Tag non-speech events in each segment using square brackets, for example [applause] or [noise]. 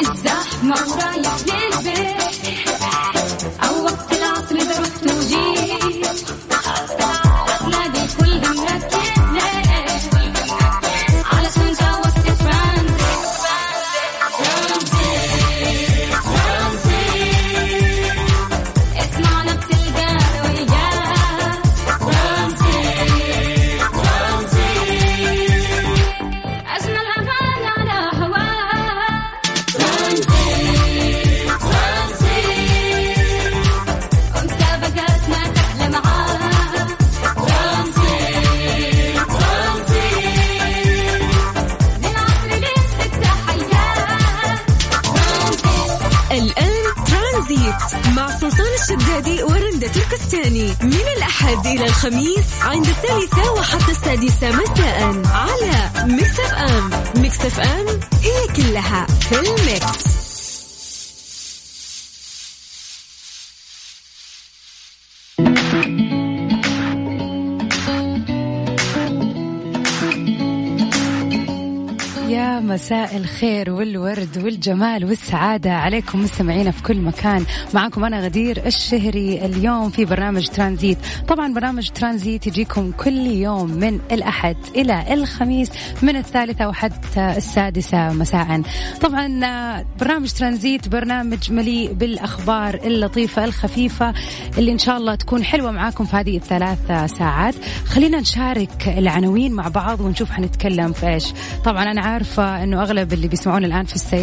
الزحمة ورايح للبيت. الخميس عند الثالثة وحتى السادسة مساء على Mix FM Mix FM هي كلها في ال mix. مساء الخير والورد والجمال والسعادة عليكم مستمعينا في كل مكان. معكم أنا غدير الشهري اليوم في برنامج ترانزيت. طبعا برنامج ترانزيت يجيكم كل يوم من الأحد إلى الخميس من الثالثة وحتى السادسة مساء. طبعا آه، برنامج ترانزيت برنامج مليء بالأخبار اللطيفة الخفيفة اللي إن شاء الله تكون حلوة معاكم في هذه الثلاث ساعات. خلينا نشارك العناوين مع بعض ونشوف حنتكلم في إيش. طبعا أنا عارفة أنه أغلب اللي بيسمعون الآن في السيارة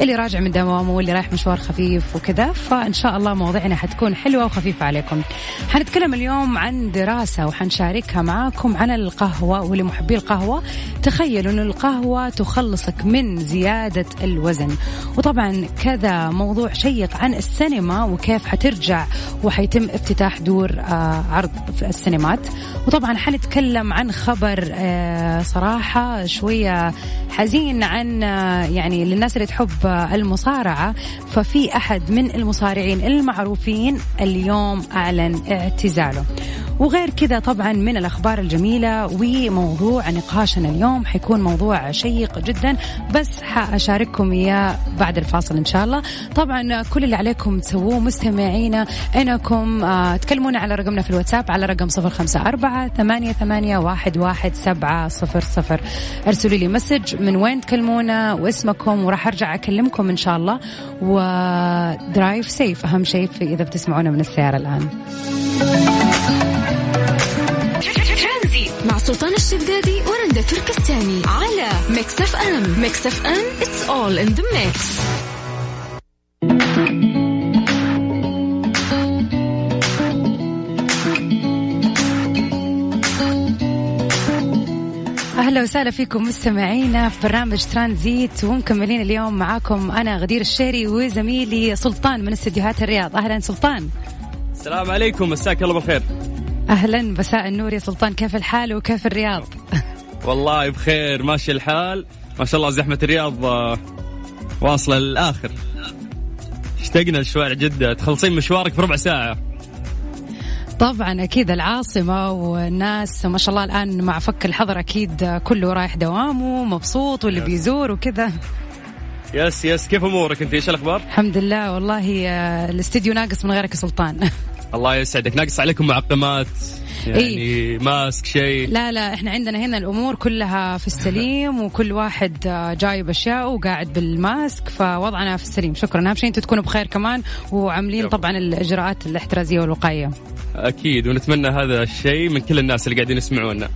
اللي راجع من دوامه واللي رايح مشوار خفيف وكذا. فإن شاء الله مواضيعنا حتكون حلوة وخفيفة عليكم. حنتكلم اليوم عن دراسة وحنشاركها معاكم عن القهوة ولمحبي القهوة. تخيلوا أن القهوة تخلصك من زيادة الوزن. وطبعا كذا موضوع شيق عن السينما وكيف حترجع وحيتم افتتاح دور آه، عرض في السينمات. وطبعا حنتكلم عن خبر آه، صراحة شوية حزين عن آه، يعني للناس اللي تحب المصارعة ففي أحد من المصارعين المعروفين اليوم أعلن اعتزاله. وغير كذا طبعا من الأخبار الجميلة وموضوع نقاشنا اليوم حيكون موضوع شيق جدا بس حأشارككم إياه بعد الفاصل إن شاء الله. طبعا كل اللي عليكم تسووه مستمعينا إنكم آه، تكلمونا على رقمنا في الواتساب على رقم صفر خمسة أربعة ثمانية, ثمانية واحد, واحد سبعة صفر صفر. ارسلوا لي message من وين تكلمونا واسمكم وراح أرجع أكلمكم إن شاء الله. و drive safe أهم شيء إذا بتسمعونا من السيارة الآن. ترانزيت مع سلطان الشدادي ورندا تركستاني على Mix FM. Mix FM It's all in the mix. أهلا وسهلا فيكم مستمعينا في برنامج ترانزيت ومكملين اليوم معاكم أنا غدير الشيري وزميلي سلطان من استديوهات الرياض. أهلا سلطان. السلام عليكم مساك الله بالخير. أهلا مساء النور يا سلطان. كيف الحال وكيف الرياض؟ [laughs] والله بخير ماشي الحال. ما شاء الله زحمة الرياض آه، واصلة للآخر. اشتقنا لشوارع جدة. تخلصين مشوارك في ربع ساعة. طبعا أكيد العاصمة والناس ما شاء الله الآن مع فك الحظر أكيد كله رايح دوامه مبسوط واللي. بيزور وكذا. yes yes. كيف أمورك؟ أنت إيش الأخبار؟ الحمد لله والله آه، الاستديو ناقص من غيرك يا سلطان. [laughs] الله يسعدك. ناقص عليكم معقمات. يعني mask شيء. لا لا إحنا عندنا هنا الأمور كلها في السليم وكل واحد آه، جايب اشياءه وقاعد بال mask فوضعنا في السليم. شكرا. أهم شيء أنتم تكونوا بخير كمان وعاملين. طبعا الإجراءات الاحترازية والوقائية. أكيد. ونتمنى هذا الشيء من كل الناس اللي قاعدين يسمعونا.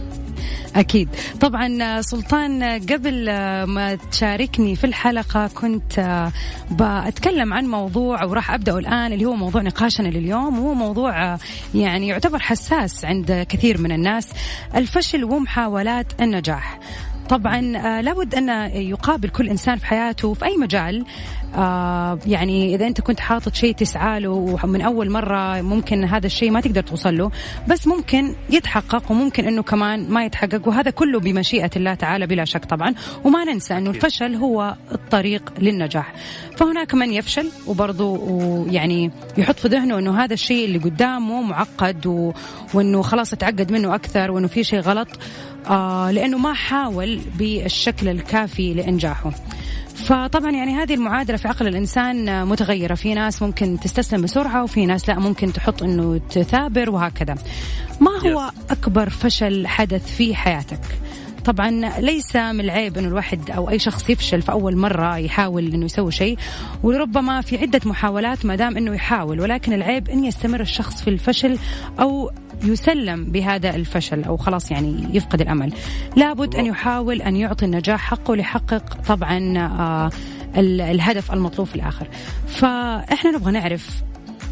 أكيد. طبعا سلطان قبل آه، ما تشاركني في الحلقة كنت آه، بتكلم عن موضوع وراح أبدأه الآن اللي هو موضوع نقاشنا لليوم. وهو موضوع آه، يعني يعتبر حساس عند كثير من الناس الفشل ومحاولات النجاح. طبعا آه، لابد أن يقابل كل إنسان في حياته في أي مجال. آه يعني إذا أنت كنت حاطط شيء تسعى له ومن أول مرة ممكن هذا الشيء ما تقدر توصل له. بس ممكن يتحقق وممكن أنه كمان ما يتحقق وهذا كله بمشيئة الله تعالى بلا شك طبعا. وما ننسى أنه الفشل هو الطريق للنجاح. فهناك من يفشل وبرضه يعني يحط في ذهنه أنه هذا الشيء اللي قدامه معقد و... وأنه خلاص اتعقد منه أكثر وأنه في شيء غلط. آه لأنه ما حاول بالشكل الكافي لإنجاحه. فطبعا يعني هذه المعادلة في عقل الإنسان متغيرة. في ناس ممكن تستسلم بسرعة وفي ناس لا ممكن تحط إنه تثابر وهكذا. ما هو أكبر فشل حدث في حياتك؟ طبعا ليس من العيب إنه الواحد أو أي شخص يفشل في أول مرة يحاول إنه يسوي شيء ولربما في عدة محاولات ما دام إنه يحاول. ولكن العيب إن يستمر الشخص في الفشل أو يسلم بهذا الفشل أو خلاص يعني يفقد الأمل. لابد أن يحاول أن يعطي النجاح حقه ليحقق طبعا آه ال- الهدف المطلوب في الآخر. فإحنا نبغى نعرف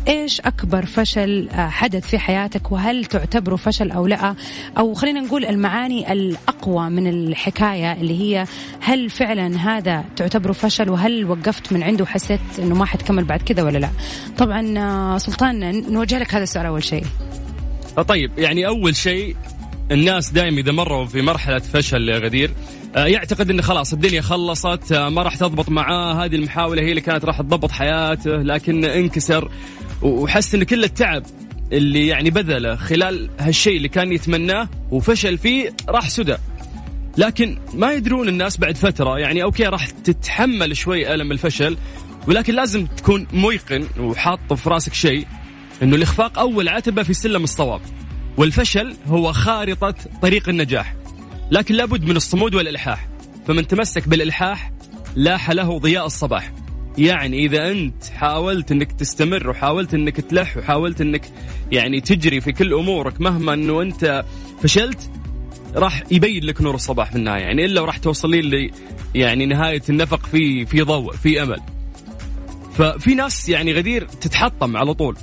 إيش أكبر فشل آه، حدث في حياتك وهل تعتبره فشل أو لا؟ أو خلينا نقول المعاني الأقوى من الحكاية اللي هي هل فعلا هذا تعتبره فشل وهل وقفت من عنده وحسيت إنه ما حتكمل بعد كذا ولا لا؟ طبعا آه، سلطان نوجه لك هذا السؤال أول شيء. طيب يعني أول شيء الناس دائما إذا مروا في مرحلة فشل يا غدير آه، يعتقد انه خلاص الدنيا خلصت آه، ما راح تضبط معاه هذه المحاولة هي اللي كانت راح تضبط حياته لكن انكسر. وحس انه كل التعب اللي يعني بذله خلال هالشيء اللي كان يتمناه وفشل فيه راح سدى. لكن ما يدرون الناس بعد فترة يعني أوكي راح تتحمل شوي ألم الفشل ولكن لازم تكون ميقن وحاط في راسك شيء. إنه الإخفاق أول عتبة في سلم الصواب والفشل هو خارطة طريق النجاح لكن لابد من الصمود والإلحاح فمن تمسك بالإلحاح لاح له ضياء الصباح. يعني إذا أنت حاولت إنك تستمر وحاولت إنك تلح وحاولت إنك يعني تجري في كل أمورك مهما إنه أنت فشلت راح يبين لك نور الصباح في النهاية. يعني إلا وراح توصلين ل يعني نهاية النفق في في ضوء في أمل. ففي ناس يعني غدير تتحطم على طول.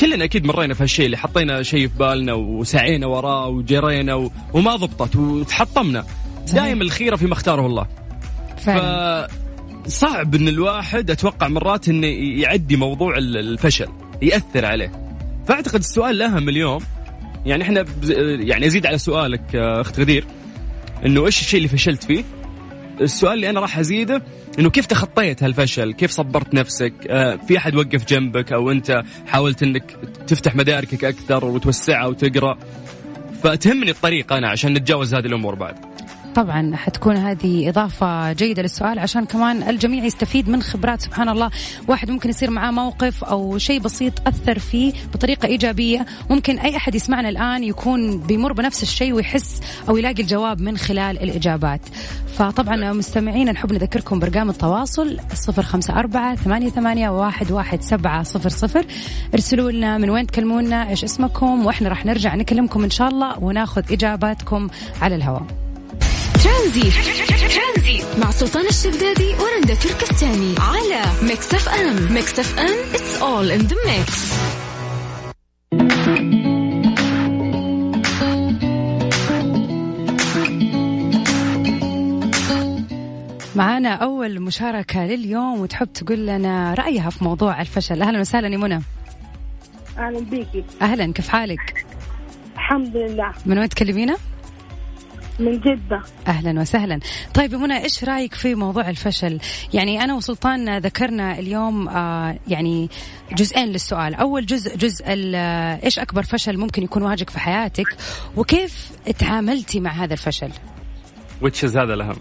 كلنا أكيد مرينا في هالشيء اللي حطينا شيء في بالنا وسعينا وراه وجرينا و... وما ضبطت وتحطمنا. دائما الخيره فيما اختاره الله. فعلا. فصعب إن الواحد أتوقع مرات إنه يعدي موضوع ال- الفشل يأثر عليه. فأعتقد السؤال الأهم اليوم يعني إحنا بز- يعني أزيد على سؤالك آه، أخت غدير إنه إيش الشيء اللي فشلت فيه؟ السؤال اللي أنا راح أزيده إنه كيف تخطيت هالفشل؟ كيف صبرت نفسك؟ آه، في أحد وقف جنبك أو أنت حاولت إنك تفتح مداركك أكثر وتوسعها وتقرأ؟ فتهمني الطريقة أنا عشان نتجاوز هذه الأمور بعد. طبعا حتكون هذه إضافة جيدة للسؤال عشان كمان الجميع يستفيد من خبرات سبحان الله. واحد ممكن يصير معاه موقف أو شيء بسيط أثر فيه بطريقة إيجابية. ممكن أي أحد يسمعنا الآن يكون بيمر بنفس الشيء ويحس أو يلاقي الجواب من خلال الإجابات. فطبعا مستمعين نحب نذكركم برقم التواصل صفر خمسة أربعة ثمانية, ثمانية واحد, واحد سبعة صفر صفر. ارسلوا لنا من وين تكلمونا إيش اسمكم وإحنا راح نرجع نكلمكم إن شاء الله وناخذ إجاباتكم على الهواء. ترانزيت. مع سلطان الشدادي ورندا تركستاني على Mix FM Mix FM it's all in the mix. معانا أول مشاركة لليوم وتحب تقول لنا رأيها في موضوع الفشل. أهلا وسهلا يا منى. أهلا بيكي. أهلا كيف حالك؟ الحمد لله. من وين تكلمينا؟ من جدة. أهلا وسهلا. طيب منى إيش رأيك في موضوع الفشل؟ يعني أنا وسلطان ذكرنا اليوم آه يعني جزئين للسؤال. أول جزء جزء ال- آه، إيش أكبر فشل ممكن يكون واجهك في حياتك؟ وكيف تعاملتي مع هذا الفشل؟ وتشز هذا الأهم.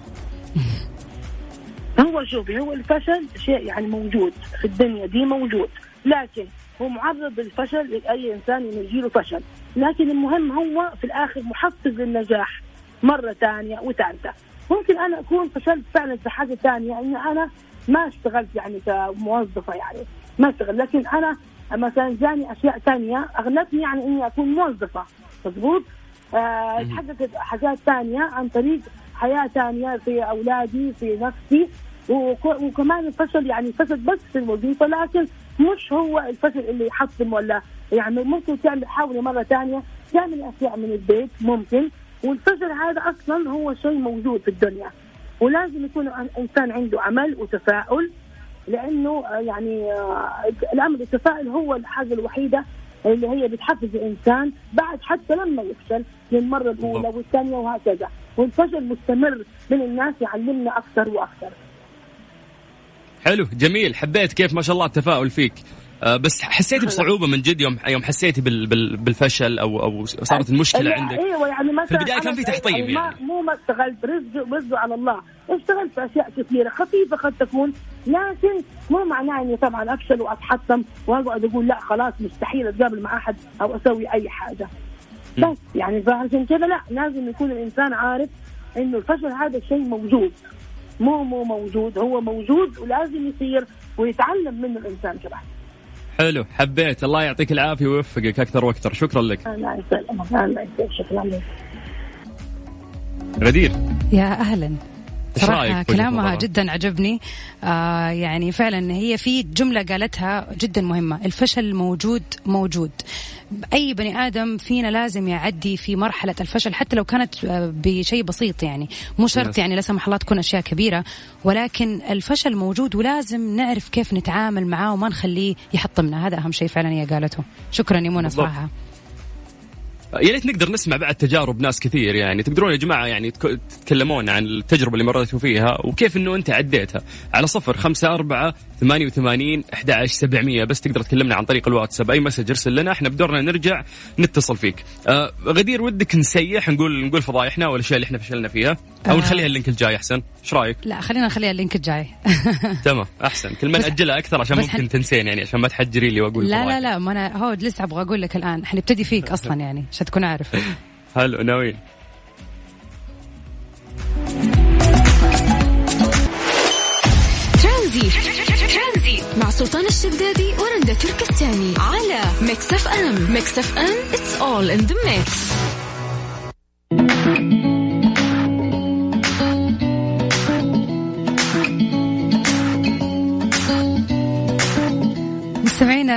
هو شوفي هو الفشل شيء يعني موجود في الدنيا دي موجود. لكن هو معرض للفشل لأي إنسان إنه يجيله فشل. لكن المهم هو في الآخر محفز للنجاح. مرة ثانية وثالثة. ممكن أنا أكون فشلت فعلا في حاجة ثانية إن أنا ما اشتغلت يعني كموظفة يعني ما اشتغل لكن أنا مثلا جاني أشياء ثانية أغلبني يعني إني أكون موظفة مضبوط آه، حققت حاجات ثانية عن طريق حياة ثانية في أولادي في نفسي. وك- وكمان الفشل يعني فشل بس في الوظيفة لكن مش هو الفشل اللي يحطم ولا يعني ممكن تعمل حاولي مرة ثانية تعمل أشياء من البيت ممكن. والفشل هذا أصلا هو شيء موجود في الدنيا. ولازم يكون الإنسان عنده عمل وتفاؤل لأنه آه، يعني آه، الأمر التفاؤل هو الحاجة الوحيدة اللي هي بتحفز الإنسان بعد حتى لما يفشل للمرة الأولى بالضبط. والثانية وهكذا. والفشل مستمر من الناس يعلمنا أكثر وأكثر. حلو جميل. حبيت كيف ما شاء الله التفاؤل فيك. بس حسيتي بصعوبة من جد يوم يوم حسيتي بال بال بالفشل أو أو صارت المشكلة عندك؟ إيوه يعني مثلا في البداية أنا كان في تحطيم يعني. مو ما اشتغلت رزق رزق على الله. اشتغلت في أشياء كثيرة خفيفة قد تكون لكن مو معناه اني طبعا أفشل وأتحطم وأقعد أقول لا خلاص مستحيل أتقابل مع أحد أو أسوي أي حاجة. بس يعني فعشان كذا لا لازم يكون الإنسان عارف إنه الفشل هذا شيء موجود. مو مو موجود هو موجود ولازم يصير ويتعلم منه الإنسان كمان. حلو حبيت. الله يعطيك العافية ويوفقك أكثر وأكثر. شكرا لك. الله يسلمك الله يسلمك. شكرا لك. غدير. يا أهلا. وجهة كلامها؟ جدا عجبني. آه يعني فعلا هي في جملة قالتها جدا مهمة. الفشل موجود موجود. أي بني آدم فينا لازم يعدي في مرحلة الفشل حتى لو كانت آه، بشيء بسيط يعني. مو شرط. يعني لا سمح الله تكون أشياء كبيرة ولكن الفشل موجود ولازم نعرف كيف نتعامل معاه وما نخليه يحطمنا. هذا أهم شيء فعلا هي قالته. شكرا يا منى بالضبط. يا ريت نقدر نسمع بعد تجارب ناس كثير يعني. تقدرون يا جماعة يعني تك- تتكلمون عن التجربة اللي مريتوا فيها وكيف إنه أنت عديتها. على صفر خمسة أربعة ثمانية وثمانين أحد عشر سبعمية. بس تقدر تكلمنا عن طريق الواتساب. أي message ارسل لنا إحنا بدورنا نرجع نتصل فيك. آه غدير ودك نسيح نقول نقول فضايحنا والاشياء اللي إحنا فشلنا فيها؟ أو آه. نخليها ال link الجاي أحسن. إيش رأيك؟ لا خلينا نخليها ال link الجاي. [laughs] تمام أحسن. كل ما ناجلها أكثر عشان ممكن حن- تنسين يعني عشان ما تحجري لي وأقول لا لا. لا ما أنا هو لسه أبغى أقول لك الآن. حنبتدي فيك أصلا يعني. عشان تكون عارف هلا ناويين ترانزيت. مع سلطان الشدادي ورندا تركستاني. على Mix FM. Mix FM. It's all in the mix.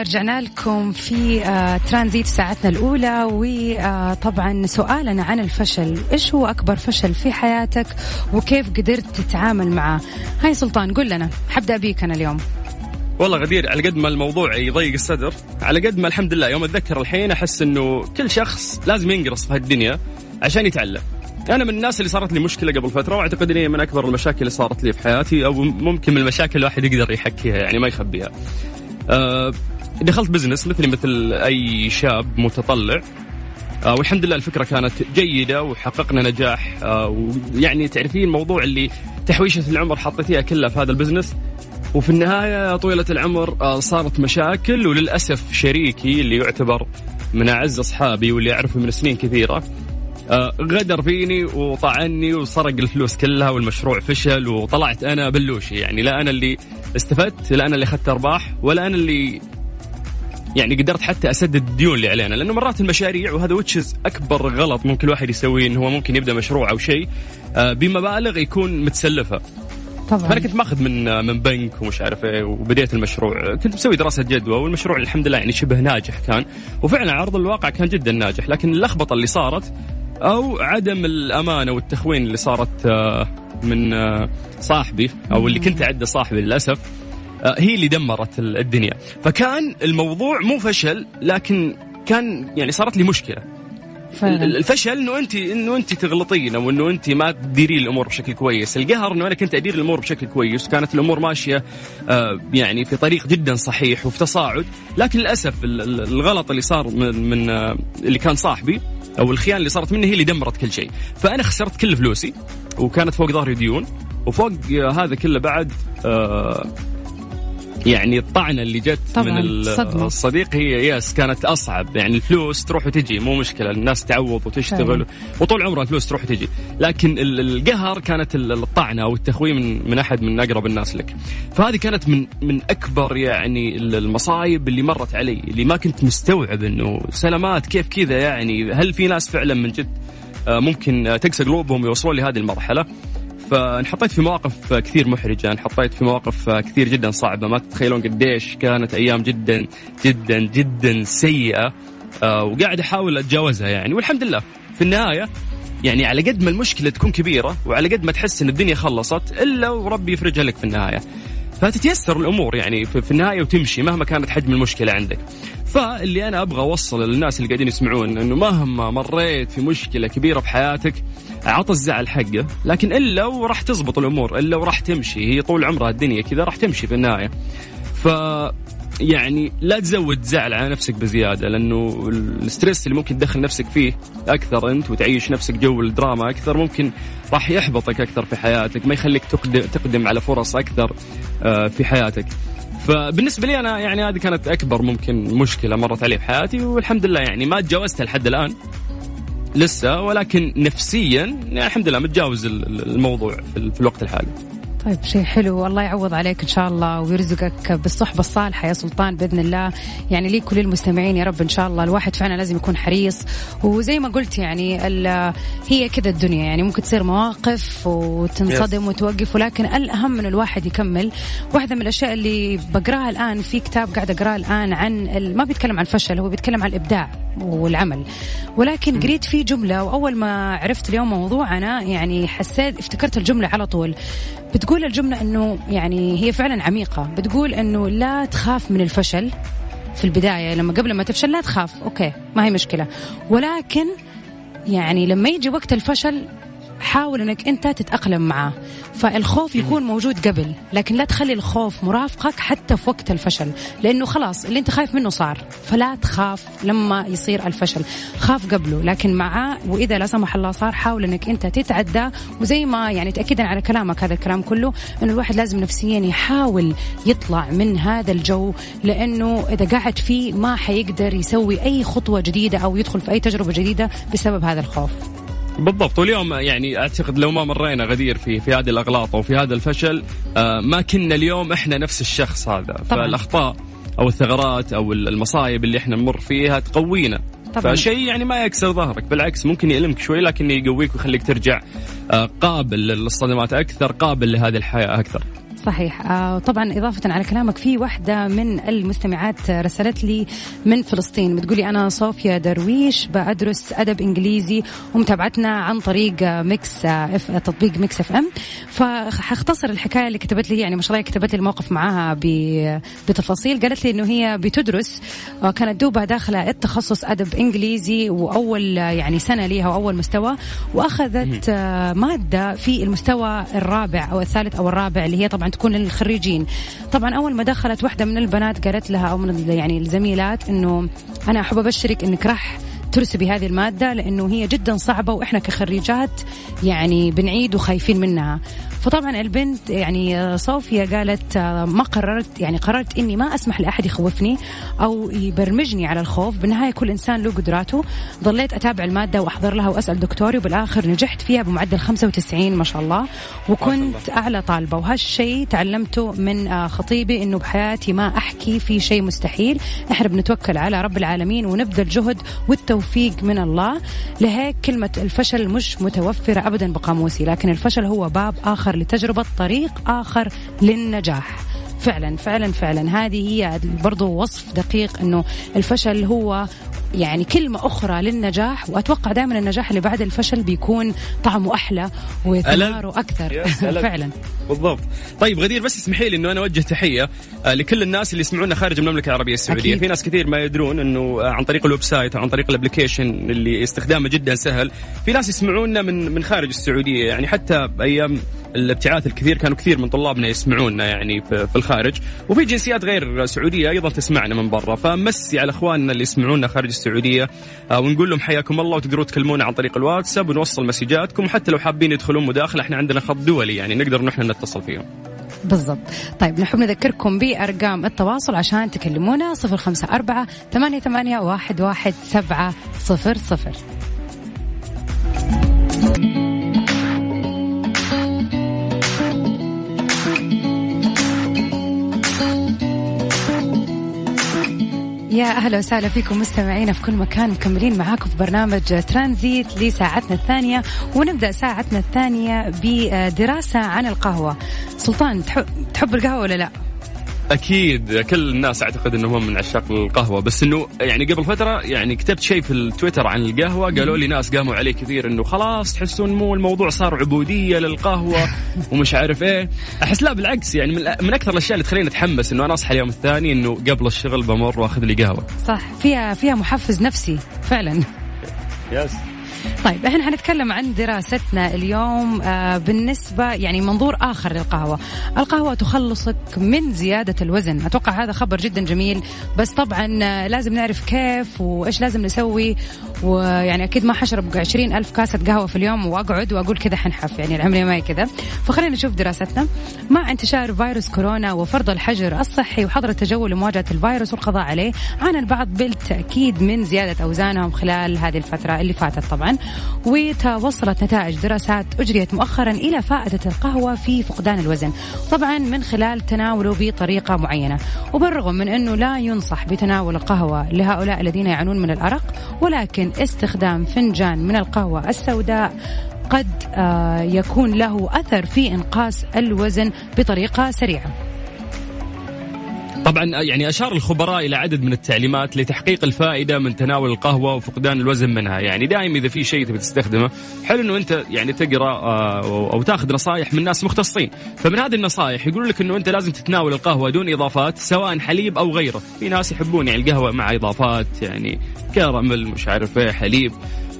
رجعنا لكم في آه ترانزيت ساعتنا الأولى وطبعا سؤالنا عن الفشل. إيش هو أكبر فشل في حياتك وكيف قدرت تتعامل معه؟ هاي سلطان قل لنا. حبدأ بيك أنا اليوم. والله غدير على قد ما الموضوع يضيق الصدر على قد ما الحمد لله يوم أتذكر الحين أحس إنه كل شخص لازم ينقرص في هالدنيا عشان يتعلم. أنا من الناس اللي صارت لي مشكلة قبل فترة وأعتقد ان هي من أكبر المشاكل اللي صارت لي في حياتي أو ممكن من المشاكل الواحد يقدر يحكيها يعني ما يخبيها. أه دخلت business مثلي مثل أي شاب متطلع. آه والحمد لله الفكرة كانت جيدة وحققنا نجاح. آه ويعني تعرفين الموضوع اللي تحويشة العمر حطيتيها كلها في هذا ال business. وفي النهاية طويلة العمر آه صارت مشاكل وللأسف شريكي اللي يعتبر من أعز أصحابي واللي أعرفه من سنين كثيرة آه غدر فيني وطعني وسرق الفلوس كلها والمشروع فشل وطلعت أنا بلوشي. يعني لا أنا اللي استفدت لا أنا اللي اخذت أرباح ولا أنا اللي يعني قدرت حتى أسدد الديون اللي علينا لأنه مرات المشاريع وهذا وتشز أكبر غلط ممكن الواحد يسويه إنه هو ممكن يبدأ مشروع أو شيء آه، بمبالغ يكون متسلفة. طبعا. فانا كنت ماخذ من آه، من بنك ومش عارف إيه وبديت المشروع كنت مسوي دراسة جدوى والمشروع الحمد لله يعني شبه ناجح كان. وفعلا على ارض الواقع كان جدا ناجح لكن اللخبطة اللي صارت أو عدم الأمانة والتخوين اللي صارت آه، من صاحبي أو اللي كنت أعده صاحبي للأسف هي اللي دمرت ال- الدنيا. فكان الموضوع مو فشل لكن كان يعني صارت لي مشكلة. فعلا. الفشل إنه انت إنه أنت تغلطين أو إنه أنت ما تديرين الأمور بشكل كويس، القهر إنه أنا كنت أدير الأمور بشكل كويس وكانت الأمور ماشية آه يعني في طريق جدا صحيح وفي تصاعد، لكن للأسف ال- ال- الغلط اللي صار من, من آه اللي كان صاحبي أو الخيانة اللي صارت مني هي اللي دمرت كل شيء، فأنا خسرت كل فلوسي وكانت فوق ظهري ديون وفوق آه هذا كله بعد آه يعني الطعنة اللي جت من ال- صدمة. الصديق هي يس كانت أصعب. يعني الفلوس تروح وتجي مو مشكلة الناس تعوض وتشتغل. فعلاً. وطول عمرها الفلوس تروح وتجي. لكن ال- القهر كانت ال- الطعنة أو التخوين من, من أحد من أقرب الناس لك. فهذه كانت من من أكبر يعني ال- المصايب اللي مرت علي اللي ما كنت مستوعب إنه سلامات كيف كذا يعني هل في ناس فعلا من جد آه، ممكن تقسى قلوبهم يوصلون لهذه المرحلة؟ فانحطيت في مواقف كثير محرجة انحطيت في مواقف كثير جدا صعبة. ما تتخيلون قديش كانت أيام جدا جدا جدا سيئة آه، وقاعد أحاول أتجاوزها يعني. والحمد لله في النهاية يعني على قد ما المشكلة تكون كبيرة وعلى قد ما تحس إن الدنيا خلصت إلا وربي يفرجها لك في النهاية. فتتيسر الأمور يعني في في النهاية وتمشي مهما كانت حجم المشكلة عندك. فاللي أنا أبغى أوصله للناس اللي قاعدين يسمعون إنه مهما مريت في مشكلة كبيرة في حياتك عط الزعل حقه، لكن إلا وراح تزبط الأمور، إلا وراح تمشي، هي طول عمرها الدنيا كذا راح تمشي في النهاية. ف يعني لا تزود زعل على نفسك بزيادة لأنه الستريس اللي ممكن تدخل نفسك فيه أكثر أنت وتعيش نفسك جو الدراما أكثر ممكن راح يحبطك أكثر في حياتك ما يخليك تقدم, تقدم على فرص أكثر آه، في حياتك. فبالنسبة لي أنا يعني هذه كانت أكبر ممكن مشكلة مرت علي في حياتي والحمد لله يعني ما تجاوزتها لحد الآن لسه ولكن نفسيا يعني الحمد لله متجاوز الموضوع في الوقت الحالي. طيب شيء حلو. الله يعوض عليك إن شاء الله ويرزقك بالصحبة الصالحة يا سلطان بإذن الله. يعني لي كل المستمعين يا رب إن شاء الله الواحد فعلا لازم يكون حريص. وزي ما قلت يعني هي كذا الدنيا. يعني ممكن تصير مواقف وتنصدم وتوقف ولكن الأهم من الواحد يكمل. واحدة من الأشياء اللي بقراها الآن في كتاب قاعد أقراه الآن عن ما بيتكلم عن الفشل هو بيتكلم عن الإبداع والعمل. ولكن قريت فيه جملة وأول ما عرفت اليوم موضوعنا يعني حسيت افتكرت الجملة على طول. بتقول الجملة أنه يعني هي فعلا عميقة. بتقول أنه لا تخاف من الفشل في البداية لما قبل ما تفشل لا تخاف. أوكي ما هي مشكلة. ولكن يعني لما يجي وقت الفشل حاول إنك أنت تتأقلم معاه. فالخوف يكون موجود قبل لكن لا تخلي الخوف مرافقك حتى في وقت الفشل لأنه خلاص اللي أنت خايف منه صار. فلا تخاف لما يصير الفشل. خاف قبله لكن معاه وإذا لا سمح الله صار حاول إنك أنت تتعدى وزي ما يعني تاكيدا على كلامك هذا الكلام كله إنه الواحد لازم نفسيا يحاول يطلع من هذا الجو لأنه إذا قاعد فيه ما حيقدر يسوي أي خطوة جديدة أو يدخل في أي تجربة جديدة بسبب هذا الخوف. بالضبط واليوم يعني أعتقد لو ما مرينا غدير في في هذه الأغلاط أو في هذا الفشل آه ما كنا اليوم إحنا نفس الشخص هذا طبعا. فالأخطاء أو الثغرات أو المصايب اللي إحنا نمر فيها تقوينا طبعا. فشيء يعني ما يكسر ظهرك بالعكس ممكن يألمك شوي لكن يقويك ويخليك ترجع آه قابل للصدمات أكثر قابل لهذه الحياة أكثر صحيح. آه طبعا إضافة على كلامك في واحدة من المستمعات رسلت لي من فلسطين بتقولي أنا صوفيا درويش بدرس أدب إنجليزي ومتابعتنا عن طريق Mix F تطبيق Mix FM فحختصر الحكاية اللي كتبت لي يعني ما شاء الله كتبت لي الموقف معاها بتفاصيل. قالت لي إنه هي بتدرس آه، كانت دوبها داخلة التخصص أدب إنجليزي وأول يعني سنة ليها وأول مستوى وأخذت آه، مادة في المستوى الرابع أو الثالث أو الرابع اللي هي طبعا تكون للخريجين طبعا أول ما دخلت واحدة من البنات قالت لها أو من يعني الزميلات إنه أنا أحب أبشرك إنك راح ترسبي هذه المادة لأنه هي جدا صعبة وإحنا كخريجات يعني بنعيد وخايفين منها. فطبعا البنت يعني صوفيا قالت ما قررت يعني قررت إني ما أسمح لأحد يخوفني أو يبرمجني على الخوف. بالنهاية كل إنسان له قدراته. ظليت أتابع المادة وأحضر لها وأسأل دكتوري وبالآخر نجحت فيها بمعدل 95 ما شاء الله. وكنت أعلى طالبة وهالشيء تعلمته من خطيبي إنه بحياتي ما أحكي في شيء مستحيل. إحنا بنتوكل على رب العالمين ونبذل جهد والتوفيق من الله. لهيك كلمة الفشل مش متوفرة ابدا بقاموسي لكن الفشل هو باب آخر آخر لتجربة طريق آخر للنجاح. فعلا فعلا فعلا. هذه هي برضو وصف دقيق إنه الفشل هو يعني كلمة أخرى للنجاح وأتوقع دائما النجاح اللي بعد الفشل بيكون طعمه أحلى وثماره أكثر. [laughs] فعلا. بالضبط. طيب غدير بس اسمحي لي أنه أنا أوجه تحية آه، لكل الناس اللي يسمعونا خارج المملكة العربية السعودية. أكيد. في ناس كثير ما يدرون أنه آه، عن طريق ال website أو عن طريق ال application اللي استخدامه جدا سهل. في ناس يسمعونا من من خارج السعودية يعني حتى أيام الابتعاث الكثير كانوا كثير من طلابنا يسمعونا يعني في الخارج. وفي جنسيات غير سعودية أيضا تسمعنا من برا. فمسي على إخواننا اللي يسمعونا خارج السعودية. آه، ونقول لهم حياكم الله وتقدروا تكلمونا عن طريق الواتساب ونوصل مسجاتكم وحتى لو حابين يدخلون مداخلة. إحنا عندنا خط دولي يعني نقدر نحن نتصل فيهم. بالضبط. طيب نحب نذكركم بأرقام التواصل عشان تكلمونا صفر خمسة أربعة ثمانية, ثمانية واحد, واحد سبعة صفر صفر. يا أهلا وسهلا فيكم مستمعينا في كل مكان مكملين معاكم في برنامج ترانزيت لساعتنا الثانية ونبدأ ساعتنا الثانية بدراسة عن القهوة. سلطان تحب القهوة ولا لا؟ أكيد كل الناس أعتقد إنهم من عشاق القهوة. بس إنه يعني قبل فترة يعني كتبت شيء في التويتر عن القهوة قالوا لي ناس قاموا عليه كثير إنه خلاص تحسون مو الموضوع صار عبودية للقهوة [laughs] ومش عارف إيه. أحس لا بالعكس يعني من, من أكثر الأشياء اللي تخليني أتحمس إنه أنا أصحى اليوم الثاني إنه قبل الشغل بمر وأخذ لي قهوة. صح فيها فيها محفز نفسي فعلا. يس طيب إحنا حنتكلم عن دراستنا اليوم آه بالنسبة يعني منظور آخر للقهوة. القهوة تخلصك من زيادة الوزن. أتوقع هذا خبر جدا جميل. بس طبعا آه لازم نعرف كيف وإيش لازم نسوي. ويعني أكيد ما حشرب عشرين ألف كاسة قهوة في اليوم وأقعد وأقول كذا حنحف. يعني العمري ما هي كذا. فخلينا نشوف دراستنا. مع انتشار فيروس كورونا وفرض الحجر الصحي وحظر التجول لمواجهة الفيروس والقضاء عليه عانى البعض بالتأكيد من زيادة أوزانهم خلال هذه الفترة اللي فاتت طبعا. وتوصلت نتائج دراسات أجريت مؤخرا إلى فائدة القهوة في فقدان الوزن. طبعا من خلال تناوله بطريقة معينة. وبالرغم من أنه لا ينصح بتناول القهوة لهؤلاء الذين يعانون من الأرق ولكن استخدام فنجان من القهوة السوداء قد آه، يكون له أثر في إنقاص الوزن بطريقة سريعة. طبعا يعني أشار الخبراء إلى عدد من التعليمات لتحقيق الفائدة من تناول القهوة وفقدان الوزن منها، يعني دائما إذا في شيء تبي تستخدمه، حلو إنه أنت يعني تقرأ آه، أو تأخذ نصائح من ناس مختصين، فمن هذه النصائح يقول لك إنه أنت لازم تتناول القهوة دون إضافات سواء حليب أو غيره، في ناس يحبون يعني القهوة مع إضافات يعني كراميل مش عارف إيه حليب،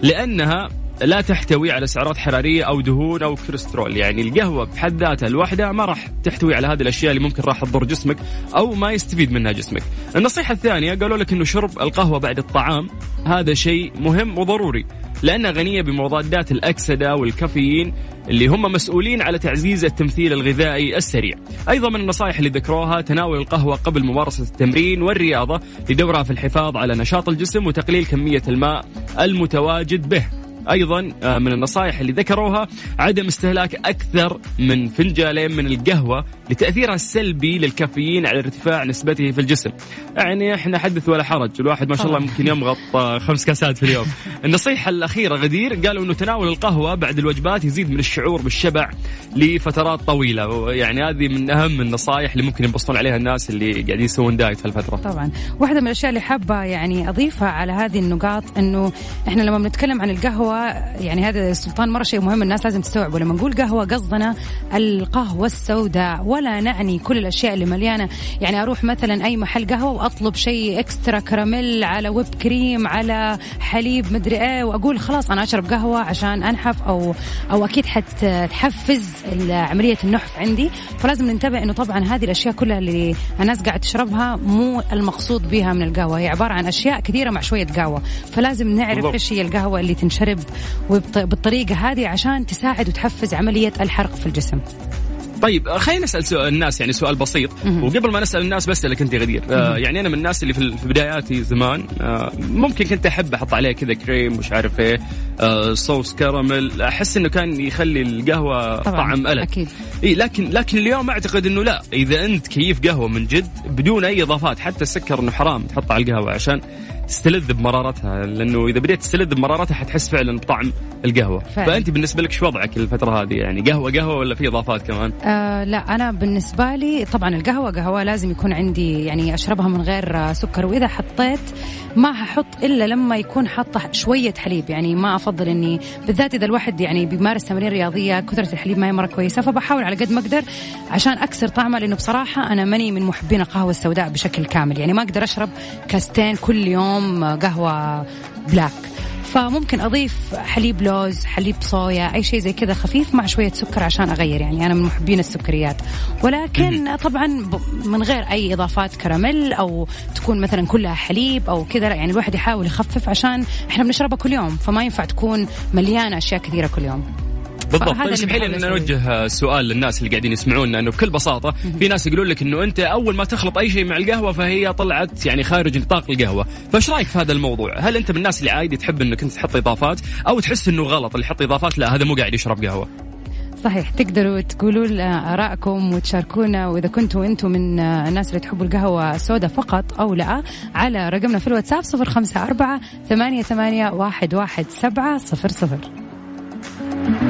لأنها لا تحتوي على سعرات حرارية أو دهون أو كوليسترول. يعني القهوة بحد ذاتها لوحدها ما راح تحتوي على هذه الأشياء اللي ممكن راح تضر جسمك أو ما يستفيد منها جسمك. النصيحة الثانية قالوا لك إنه شرب القهوة بعد الطعام هذا شيء مهم وضروري لأنها غنية بمضادات الأكسدة والكافيين اللي هم مسؤولين على تعزيز التمثيل الغذائي السريع. أيضا من النصائح اللي ذكروها تناول القهوة قبل ممارسة التمرين والرياضة لدورها في الحفاظ على نشاط الجسم وتقليل كمية الماء المتواجد به. أيضا آه، من النصائح اللي ذكروها عدم استهلاك أكثر من فنجالين من القهوة لتأثيرها السلبي للكافيين على ارتفاع نسبته في الجسم. يعني إحنا حدث ولا حرج، الواحد ما شاء الله ممكن يمغط [laughs] خمس كاسات في اليوم. النصيحة الأخيرة غدير قالوا إنه تناول القهوة بعد الوجبات يزيد من الشعور بالشبع لفترات طويلة، يعني هذه من أهم النصائح اللي ممكن ينبسطون عليها الناس اللي قاعدين يسوون دايت في الفترة. طبعا واحدة من الأشياء اللي حابة يعني أضيفها على هذه النقاط أنه إحنا لما بنتكلم عن القهوة يعني هذا السلطان مرة شيء مهم الناس لازم تستوعبه. لما نقول قهوة قصدنا القهوة السوداء. ولا نعني كل الأشياء اللي مليانة. يعني أروح مثلا أي محل قهوة وأطلب شيء إكسترا كراميل على ويب كريم على حليب مدري إيه وأقول خلاص أنا أشرب قهوة عشان أنحف أو أو أكيد حتحفز عملية النحف عندي. فلازم ننتبه إنه طبعا هذه الأشياء كلها اللي الناس قاعد تشربها مو المقصود بها من القهوة. هي عبارة عن أشياء كثيرة مع شوية قهوة. فلازم نعرف. إيش هي القهوة اللي تنشرب. وبالطريقة هذه عشان تساعد وتحفز عملية الحرق في الجسم. طيب خلينا نسأل سؤال الناس يعني سؤال بسيط. وقبل ما نسأل الناس بسالك أنت غدير. آه يعني أنا من الناس اللي في بداياتي زمان آه ممكن كنت أحب أحط عليه كذا كريم مش عارف إيه آه صوص كراميل. أحس إنه كان يخلي القهوة طبعاً، طعم ألذ أكيد. إيه لكن لكن اليوم أعتقد إنه لا. إذا أنت كيف قهوة من جد بدون أي إضافات حتى السكر إنه حرام تحطه على القهوة عشان تستلذ بمرارتها لأنه إذا بديت تستلذ بمرارتها حتحس فعلا بطعم القهوة. فعلاً. فأنت بالنسبة لك شو وضعك الفترة هذه يعني؟ قهوة قهوة ولا في إضافات كمان؟ آه لا أنا بالنسبة لي طبعا القهوة قهوة لازم يكون عندي يعني أشربها من غير سكر. وإذا حطيت ما هحط إلا لما يكون حاطه شوية حليب. يعني ما أفضل إني بالذات إذا الواحد يعني بيمارس تمارين رياضية كثرة الحليب ما هي مرة كويسة فبحاول على قد ما أقدر عشان أكسر طعمها لأنه بصراحة أنا ماني من محبين القهوة السوداء بشكل كامل. يعني ما أقدر أشرب كاستين كل يوم قهوة black. فممكن أضيف حليب لوز حليب صويا أي شيء زي كذا خفيف مع شوية سكر عشان أغير يعني أنا من محبين السكريات. ولكن طبعا من غير أي إضافات كراميل أو تكون مثلا كلها حليب أو كذا لا، يعني الواحد يحاول يخفف عشان إحنا بنشربها كل يوم فما ينفع تكون مليانة أشياء كثيرة كل يوم. بالضبط. هذا اسمحي لي ان نوجه آه، سؤال للناس اللي قاعدين يسمعونا إنه بكل بساطة في ناس يقولون لك إنه أنت أول ما تخلط أي شيء مع القهوة فهي طلعت يعني خارج نطاق القهوة. فإيش رأيك في هذا الموضوع؟ هل أنت من الناس اللي عادي تحب إنك أنت تحط إضافات أو تحس إنه غلط اللي يحط إضافات؟ لا هذا مو قاعد يشرب قهوة. صحيح تقدروا تقولوا لنا آرائكم وتشاركونا وإذا كنتوا أنتم من آه، الناس اللي تحبوا القهوة السوداء فقط أو لا على رقمنا في الواتساب 054 88 11700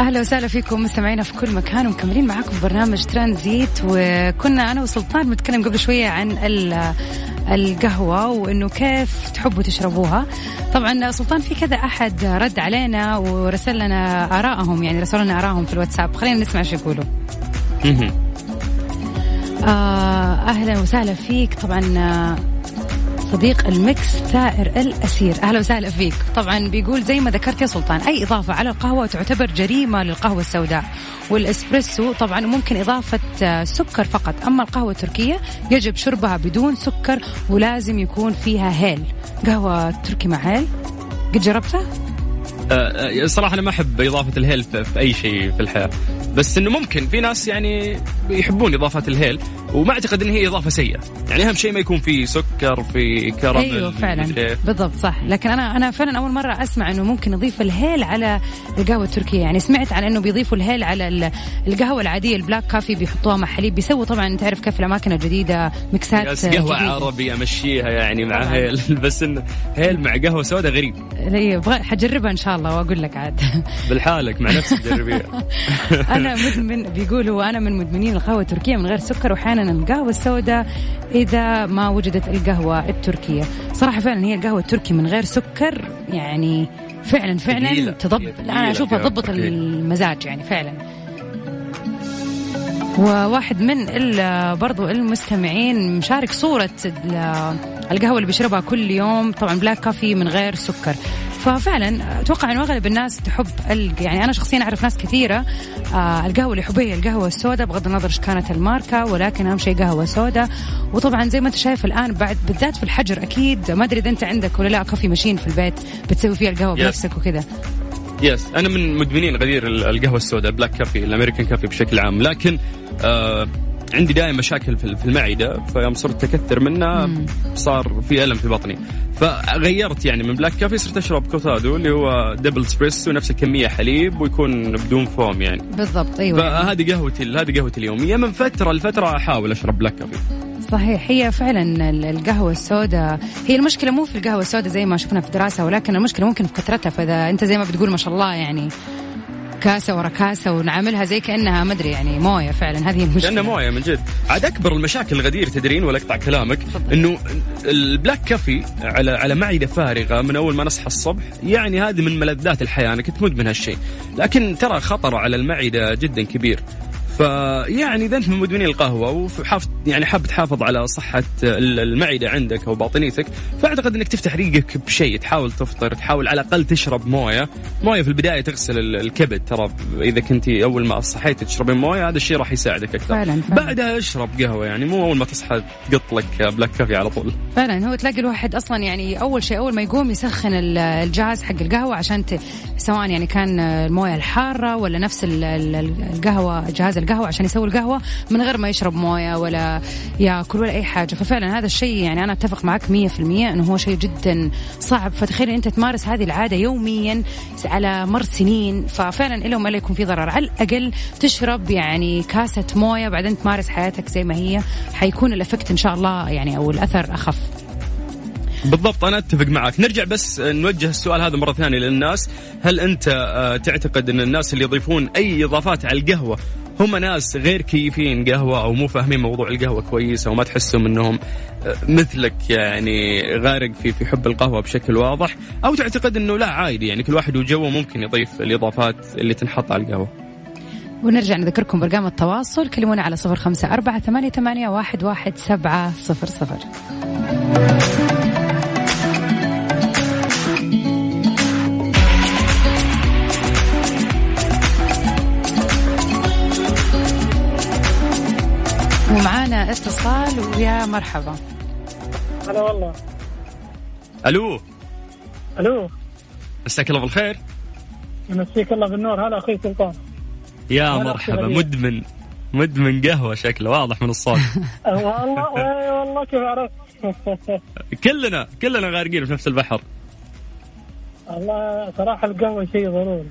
أهلا وسهلا فيكم مستمعينا في كل مكان ومكملين معاكم برنامج ترانزيت. وكنا أنا وسلطان بنتكلم قبل شوية عن ال- القهوة وإنه كيف تحبوا تشربوها. طبعا سلطان في كذا أحد رد علينا ورسل لنا ارائهم يعني رسلوا لنا ارائهم في الواتساب. خلينا نسمع إيش يقولوا. آه أهلا وسهلا فيك. طبعا صديق المكس ثائر الأسير. أهلا وسهلا فيك. طبعا بيقول زي ما ذكرت يا سلطان أي إضافة على القهوة تعتبر جريمة للقهوة السوداء. والإسبريسو طبعا ممكن إضافة آه، سكر فقط. أما القهوة التركية يجب شربها بدون سكر ولازم يكون فيها هيل. قهوة تركي مع هيل؟ قد جربتها؟ آه، آه، صراحة أنا ما أحب إضافة الهيل في أي شيء في الحياة. بس إنه ممكن. في ناس يعني يحبون إضافة الهيل. وما أعتقد إن هي إضافة سيئة. يعني أهم شيء ما يكون في سكر في كراميل أيوه فعلا. إيه. بالضبط صح. لكن أنا أنا فعلا أول مرة أسمع إنه ممكن نضيف الهيل على القهوة التركية. يعني سمعت عن إنه بيضيفوا الهيل على ال- القهوة العادية ال black coffee بيحطوها مع حليب. بيسووا طبعا تعرف كيف الأماكن الجديدة قهوة جديدة. عربي أمشيها يعني مع طبعاً. هيل. [laughs] بس إنه هيل مع قهوة سوداء غريب. أبغى حجربها إن شاء الله وأقول لك عاد. [laughs] بالحالك مع نفسك جربيها. [laughs] أنا مدمن بيقولوا أنا من مدمنين القهوة التركية من غير سكر واحيانا القهوة السوداء إذا ما وجدت القهوة التركية صراحة فعلا هي القهوة التركي من غير سكر يعني فعلا فعلا ثقيلة. تضبط ثقيلة لا أنا أشوفها القهوة تضبط التركية. المزاج يعني فعلا وواحد من برضو المستمعين مشارك صورة ال- القهوة اللي بيشربها كل يوم طبعا black coffee من غير سكر ففعلا أتوقع إنه أغلب الناس تحب. يعني أنا شخصيا أعرف ناس كثيرة آه القهوة اللي هي القهوة السوداء بغض النظر إيش كانت الماركة ولكن أهم شيء قهوة سوداء وطبعا زي ما أنت شايف الآن بعد بالذات في الحجر أكيد ما أدري إذا أنت عندك ولا لا coffee machine في البيت بتسوي فيها القهوة Yes. بنفسك وكذا yes أنا من مدمنين غدير ال- القهوة السوداء black coffee ال American coffee بشكل عام لكن آه عندي دائما مشاكل في المعدة فيوم صرت أكثر منها صار في ألم في بطني. فغيرت يعني من black coffee صرت أشرب cortado اللي هو double espresso نفس الكمية حليب ويكون بدون فوم يعني. بالضبط أيوه. فهذه قهوتي هذه قهوتي اليوميه من فترة لفترة أحاول أشرب black coffee صحيح هي فعلا ال- القهوة السوداء هي المشكلة مو في القهوة السوداء زي ما شفنا في الدراسة ولكن المشكلة ممكن في كثرتها فإذا أنت زي ما بتقول ما شاء الله يعني. كاسة ورا كاسة ونعاملها زي كأنها مدري يعني موية فعلا. هذه المشكلة. لأنه موية من جد. عاد أكبر المشاكل الغدير تدرين ولا أقطع كلامك إنه البلاك كافي على على معدة فارغة من أول ما نصحى الصبح يعني هذه من ملذات الحياة أنا كنت مدمن هالشيء. لكن ترى خطر على المعدة جدا كبير. فيعني إذا أنت من مدمنين القهوة وحاف يعني حاب تحافظ على صحة المعدة عندك أو باطنيتك فأعتقد إنك تفتح ريقك بشيء تحاول تفطر تحاول على الأقل تشرب موية. موية في البداية تغسل ال- الكبد ترى إذا كنت أول ما صحيتي تشربين موية هذا الشيء راح يساعدك أكثر. فعلاً، فعلاً. بعدها اشرب قهوة يعني مو أول ما تصحى تقط لك بلاك كافي على طول. فعلا هو تلاقي الواحد أصلا يعني أول شيء أول ما يقوم يسخن ال- الجهاز حق القهوة عشان ت... سواء يعني كان الموية الحارة ولا نفس ال- ال- القهوة جهاز القهوة عشان يسوي القهوة من غير ما يشرب موية ولا ياكل ولا أي حاجة. ففعلا هذا الشيء يعني أنا أتفق معك 100% إنه هو شيء جدا صعب. فتخيل أنت تمارس هذه العادة يوميا على مر سنين ففعلا ألا وما لا يكون في ضرر. على الأقل تشرب يعني كاسة موية بعدين تمارس حياتك زي ما هي. حيكون الإفكت إن شاء الله يعني أو الأثر أخف. بالضبط أنا أتفق معك. نرجع بس نوجه السؤال هذا مرة ثانية للناس. هل أنت آه، تعتقد أن الناس اللي يضيفون أي إضافات على القهوة هم ناس غير كيفين قهوة أو مو فاهمين موضوع القهوة كويس أو ما تحسهم إنهم آه، مثلك يعني غارق في في حب القهوة بشكل واضح أو تعتقد إنه لا عادي يعني كل واحد وجوه ممكن يضيف الإضافات اللي تنحط على القهوة. ونرجع نذكركم برقم التواصل كلمونا على صفر خمسة أربعة ثمانية, ثمانية واحد, واحد سبعة صفر صفر. اتصال ويا مرحبا. هلا والله. ألو. ألو. مساك الله بالخير. يمسيك الله بالنور. هلا أخوي سلطان. يا مرحبا. مدمن مدمن قهوة شكله واضح من الصوت. [laughs] [laughs] أه، والله اي والله كيف عرفت؟ كلنا كلنا غارقين في نفس البحر. [laughs] والله صراحة القهوة شيء ضروري.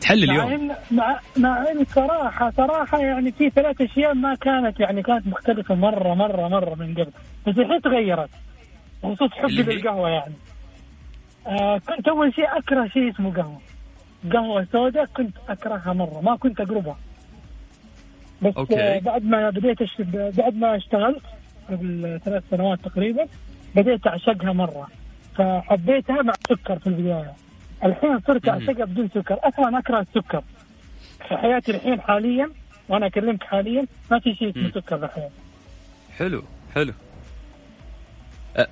تحل مع اليوم. ان مع مع إن صراحة صراحة يعني في ثلاث أشياء ما كانت يعني كانت مختلفة مره مره مرة من قبل. بس الحين تغيرت. بخصوص حبي؟ للقهوة يعني. آه كنت أول شيء أكره شيء اسمه قهوة. قهوة سوداء كنت أكرهها مرة. ما كنت أقربها. بس أوكي. آه، بعد ما بديت أش... بعد ما اشتغلت قبل ثلاث سنوات تقريبا بديت أعشقها مرة. فحبيتها مع سكر في البداية. الحين صرت. اعشقها بدون سكر أصلا أكره السكر في حياتي الحين حاليا وأنا أكلمك حاليا ما في شيء اسمه. سكر الحين حلو حلو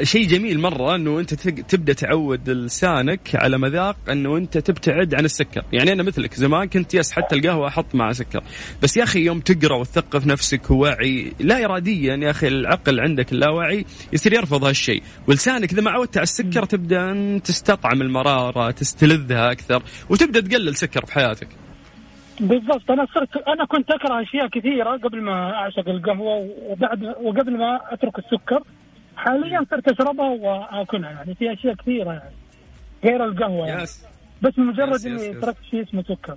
شيء جميل مرة إنه أنت تبدأ تعود لسانك على مذاق إنه أنت تبتعد عن السكر، يعني أنا مثلك زمان كنت يس حتى القهوة أحط مع سكر، بس يا أخي يوم تقرأ وتثقف نفسك ووعي لا اراديا يا أخي العقل عندك اللاواعي يصير يرفض هالشيء، ولسانك إذا ما عودت على السكر تبدأ أن تستطعم المرارة، تستلذها أكثر، وتبدأ تقلل سكر في حياتك. بالضبط. أنا صرت أنا كنت أكره أشياء كثيرة قبل ما أعشق القهوة وبعد وقبل ما أترك السكر. حاليا صرت أشربها وآكلها يعني في أشياء كثيرة يعني غير القهوة يعني. يس. بس مجرد إني. تركت شيء اسمه سكر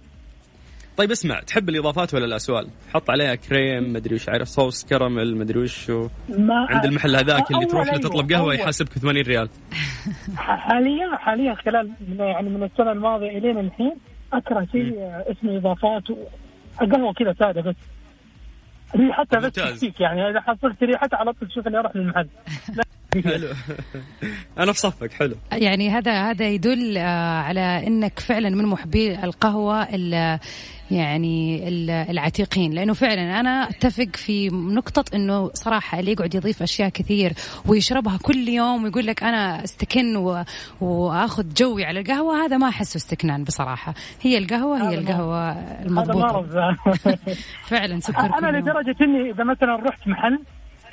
طيب اسمع تحب الإضافات ولا لا سؤال؟ حط عليها كريم مدري وش عارف صوص كراميل مدري وش و... عند المحل هذاك اللي تروح له تطلب قهوة. يحاسبك 80 ريال حاليا حاليا خلال يعني من السنة الماضية إلين الحين أكره شيء اسمه إضافات و- القهوه كذا سادة بس ريحتها بس. تكفيك يعني إذا حصلت ريحتها على طول تشوف إني أروح للمحل. حلو. أنا في صفك حلو. يعني هذا هذا يدل آه، على إنك فعلا من محبي القهوة ال- يعني ال- العتيقين لأنه فعلا أنا أتفق في نقطة إنه صراحة اللي يقعد يضيف أشياء كثير ويشربها كل يوم ويقول لك أنا أستكن و- وآخذ جوي على القهوة هذا ما أحسه استكنان بصراحة. هي القهوة هي القهوة هذا المضبوطة. مرض [laughs] فعلا سكر أنا. لدرجة إني إذا مثلا رحت محل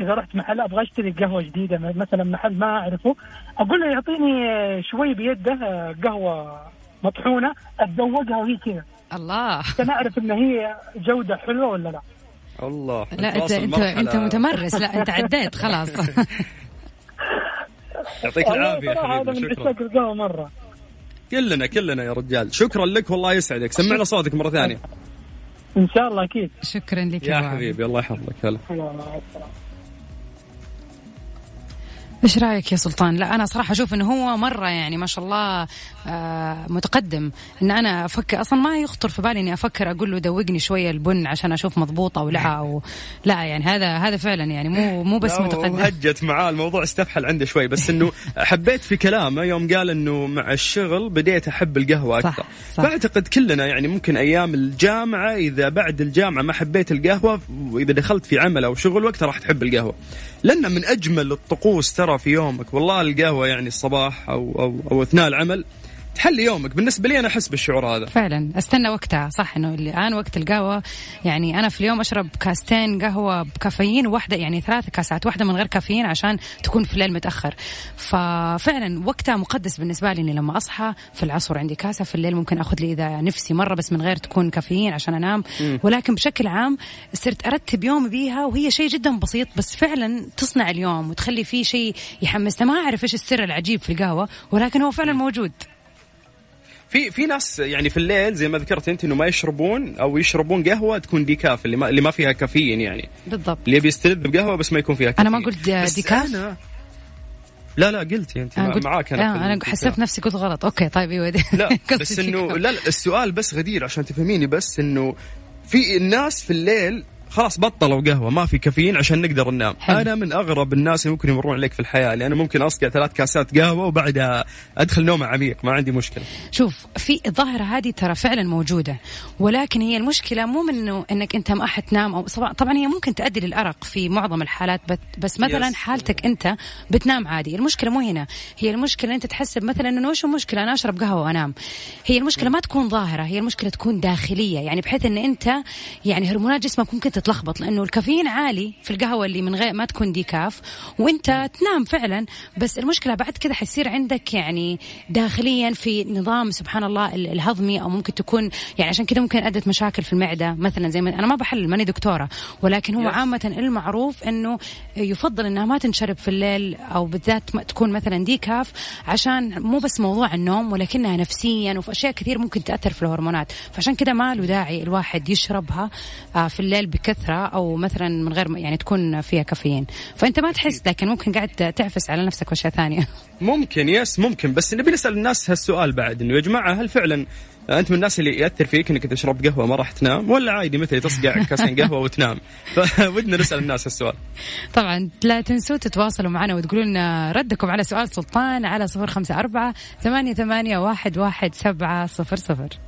إذا رحت محل أبغى أشتري قهوة جديدة مثلا محل ما أعرفه أقول له يعطيني شوي بيده قهوة مطحونة أتذوقها وهي كذا. الله. عشان أعرف إن هي جودة حلوة ولا لا. الله لا انت انت. أنت متمرس. لا أنت عديت خلاص. [laughs] يعطيك العافية حبيبي شكرا. مرة. كلنا كلنا يا رجال. شكرا لك والله يسعدك. سمعنا صوتك مرة ثانية. إن شاء الله أكيد. شكرا لك يا. حبيبي الله يحفظك. هلا إيش رأيك يا سلطان؟ لا أنا صراحة أشوف إنه هو مرة يعني ما شاء الله آه متقدم. إن أنا أفكر أصلا ما يخطر في بالي إني أفكر أقول له دوقني شوية البن عشان أشوف مضبوطة أو لا أو لا يعني هذا هذا فعلا يعني مو مو بس متقدم. هجت معاه الموضوع استفحل عنده شوي بس إنه حبيت في كلامه يوم قال إنه مع الشغل بديت أحب القهوة صح، أكثر. صح. فاعتقد كلنا يعني ممكن أيام الجامعة إذا بعد الجامعة ما حبيت القهوة وإذا دخلت في عمل أو شغل وقتها راح تحب القهوة. لأن من أجمل الطقوس ترى في يومك. والله القهوة يعني الصباح أو أو, أو أثناء العمل تحلي يومك. بالنسبة لي أنا أحس بالشعور هذا. فعلا. أستنى وقتها. صح إنه الآن وقت القهوة. يعني أنا في اليوم أشرب كاستين قهوة بكافيين وواحده يعني ثلاث كاسات واحدة من غير كافيين عشان تكون في الليل متأخر. ففعلا وقتها مقدس بالنسبة لي إني لما أصحى في العصر عندي كاسة في الليل ممكن آخذ لي إذا نفسي مرة بس من غير تكون كافيين عشان أنام. ولكن بشكل عام صرت أرتب يومي بيها وهي شيء جدا بسيط بس فعلا تصنع اليوم وتخلي فيه شيء يحمسنا ما أعرف إيش السر العجيب في القهوة ولكن هو فعلا موجود. في في ناس يعني في الليل زي ما ذكرت أنت إنه ما يشربون أو يشربون قهوة تكون decaf اللي ما اللي ما فيها كافيين يعني بالضبط اللي يبي يستلذ بقهوة بس ما يكون فيها كافيين أنا ما قلت decaf؟ أنا لا لا قلتي أنت أنا مع- قلت معاك لا في أنا. حسيت نفسي قلت غلط okay طيب أيوه لا [laughs] بس انه. لا لا السؤال بس غدير عشان تفهميني بس إنه في الناس في الليل خلاص بطلوا قهوة ما في كافيين عشان نقدر ننام. حلو. أنا من أغرب الناس اللي ممكن يمرون عليك في الحياة لأن ممكن أصقع ثلاث كاسات قهوة وبعدها أدخل نوم عميق ما عندي مشكلة. شوف في الظاهرة هذه ترى فعلا موجودة ولكن هي المشكلة مو من إنه إنك أنت ما حتنام أو طبعا طبعا هي ممكن تؤدي للأرق في معظم الحالات بس مثلا يس. حالتك أنت بتنام عادي. المشكلة مو هنا هي المشكلة أنت تحسب مثلا إنه وش المشكلة؟ أنا أشرب قهوة وأنام. هي المشكلة ما تكون ظاهرة هي المشكلة تكون داخلية يعني بحيث إن أنت يعني هرمونات جسمك ممكن تتلخبط لأنه الكافيين عالي في القهوة اللي من غير ما تكون ديكاف وأنت تنام فعلا. بس المشكلة بعد كذا حيصير عندك يعني داخليا في نظام سبحان الله ال- الهضمي أو ممكن تكون يعني عشان كذا ممكن أدت مشاكل في المعدة. مثلا زي ما أنا ما بحلل ماني دكتورة ولكن هو. عامة المعروف إنه يفضل إنها ما تنشرب في الليل أو بالذات ما تكون مثلا ديكاف عشان مو بس موضوع النوم ولكنها نفسيا وفي أشياء كثير ممكن تأثر في الهرمونات. فعشان كذا ما له داعي الواحد يشربها آه، في الليل بك بكثره أو مثلا من غير يعني تكون فيها كافيين. فأنت ما تحس لكن ممكن قاعد تعفس على نفسك وأشياء ثانية. [laughs] ممكن يس ممكن. بس نبي نسأل الناس هالسؤال بعد إنه يا جماعة هل فعلا أنت من الناس اللي يأثر فيك إنك تشرب قهوة ما راح تنام؟ ولا عادي مثلي تصقع [laughs] كاسين قهوة وتنام. فودنا نسأل الناس هالسؤال. [laughs] طبعا لا تنسوا تتواصلوا معنا وتقولوا لنا ردكم على سؤال سلطان على صفر خمسة أربعة ثمانية, ثمانية واحد, واحد سبعة صفر صفر.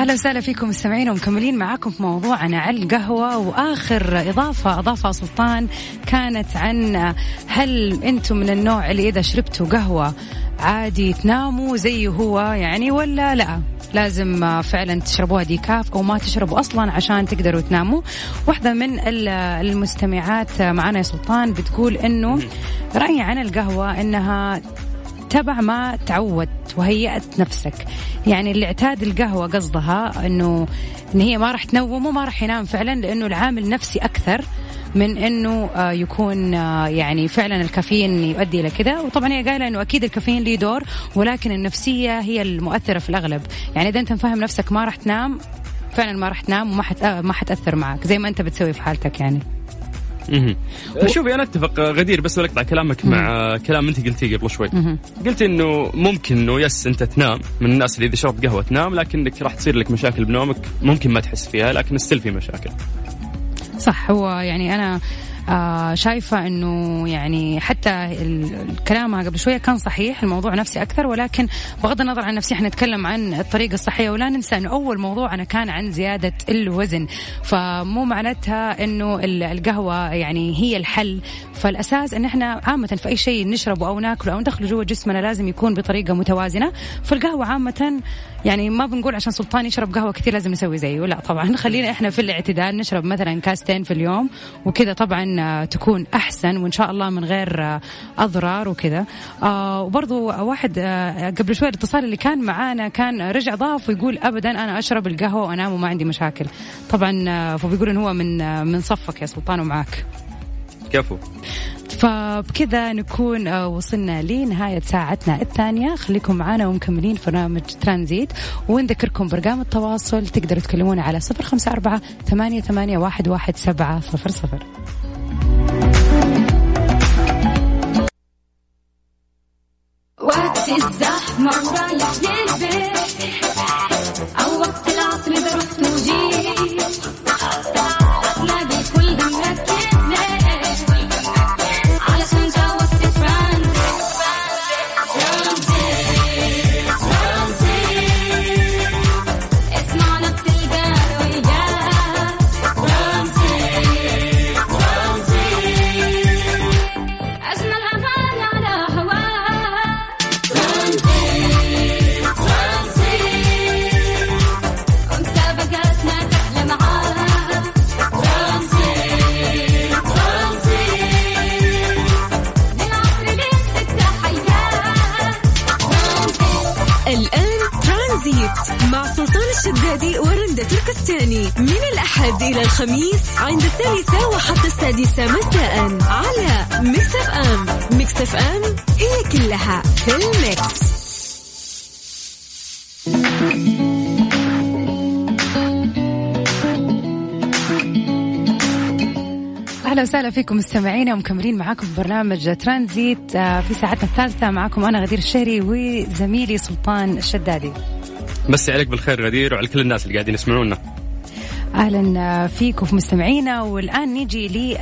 أهلا وسهلا فيكم مستمعين ومكملين معاكم في موضوعنا على القهوة. وآخر إضافة اضافها سلطان كانت عن هل أنتم من النوع اللي إذا شربتوا قهوة عادي تناموا زي هو يعني ولا لا؟ لازم فعلا تشربوها ديكاف أو ما تشربوا أصلا عشان تقدروا تناموا. واحدة من ال- المستمعات معنا يا سلطان بتقول إنه رأيي عن القهوة إنها تبع ما تعودت وهيأت نفسك. يعني اللي اعتاد القهوة قصدها إنه إن هي ما راح تنوم وما راح ينام فعلا لأنه العامل نفسي أكثر من إنه آه، يكون آه، يعني فعلا الكافيين يؤدي إلى كذا وطبعا هي قايلة إنه أكيد الكافيين له دور ولكن النفسية هي المؤثرة في الأغلب. يعني إذا أنت مفهم نفسك ما راح تنام فعلا ما راح تنام وما حت... آه، ما حتأثر معك زي ما أنت بتسوي في حالتك يعني. شوفي أنا أتفق غدير بس اقطع كلامك مع كلام أنت قلتيه قبل شوي. قلت إنه ممكن إنه yes أنت تنام من الناس اللي إذا شربت قهوة تنام لكنك راح تصير لك مشاكل بنومك ممكن ما تحس فيها لكن still في مشاكل. صح هو يعني أنا شايفة إنه يعني حتى ال- الكلام قبل شوية كان صحيح الموضوع نفسي أكثر ولكن بغض النظر عن نفسي إحنا نتكلم عن الطريقة الصحية ولا ننسى إنه أول موضوع أنا كان عن زيادة الوزن. فمو معناتها ال- القهوة يعني هي الحل. فالأساس إن إحنا عامة في أي شيء نشربه أو ناكله أو ندخله جوا جسمنا لازم يكون بطريقة متوازنة. فالقهوة عامة يعني ما بنقول عشان سلطان يشرب قهوة كثير لازم نسوي زيه. لا طبعا. [laughs] خلينا إحنا في الاعتدال نشرب مثلا كاستين في اليوم وكذا طبعا آه، تكون أحسن وإن شاء الله من غير آه، أضرار وكذا. آه وبرضو واحد قبل شوي الاتصال اللي كان معانا كان رجع ضاف ويقول ابدا أنا أشرب القهوة وأنام وما عندي مشاكل. طبعا فبيقول إن هو من من صفك يا سلطان ومعاك. كفو. فبكذا نكون آه، وصلنا لنهاية ساعتنا الثانية. خليكم معنا ومكملين برنامج ترانزيت. ونذكركم برقم التواصل. تقدروا تكلمونا على صفر خمسة أربعة ثمانية, ثمانية واحد, واحد سبعة صفر صفر. وقت الزحمة ورايح الأحد إلى الخميس عند الثالثة وحتى السادسة مساء على Mix FM Mix FM هي كلها في ال mix. أهلا وسهلا فيكم مستمعينا ومكملين معاكم في برنامج ترانزيت آه، في ساعتنا الثالثة معاكم أنا غدير الشهري وزميلي سلطان الشدادي. مسي عليك بالخير غدير وعلى كل الناس اللي قاعدين يسمعونا. أهلا فيكم في مستمعينا. والآن نيجي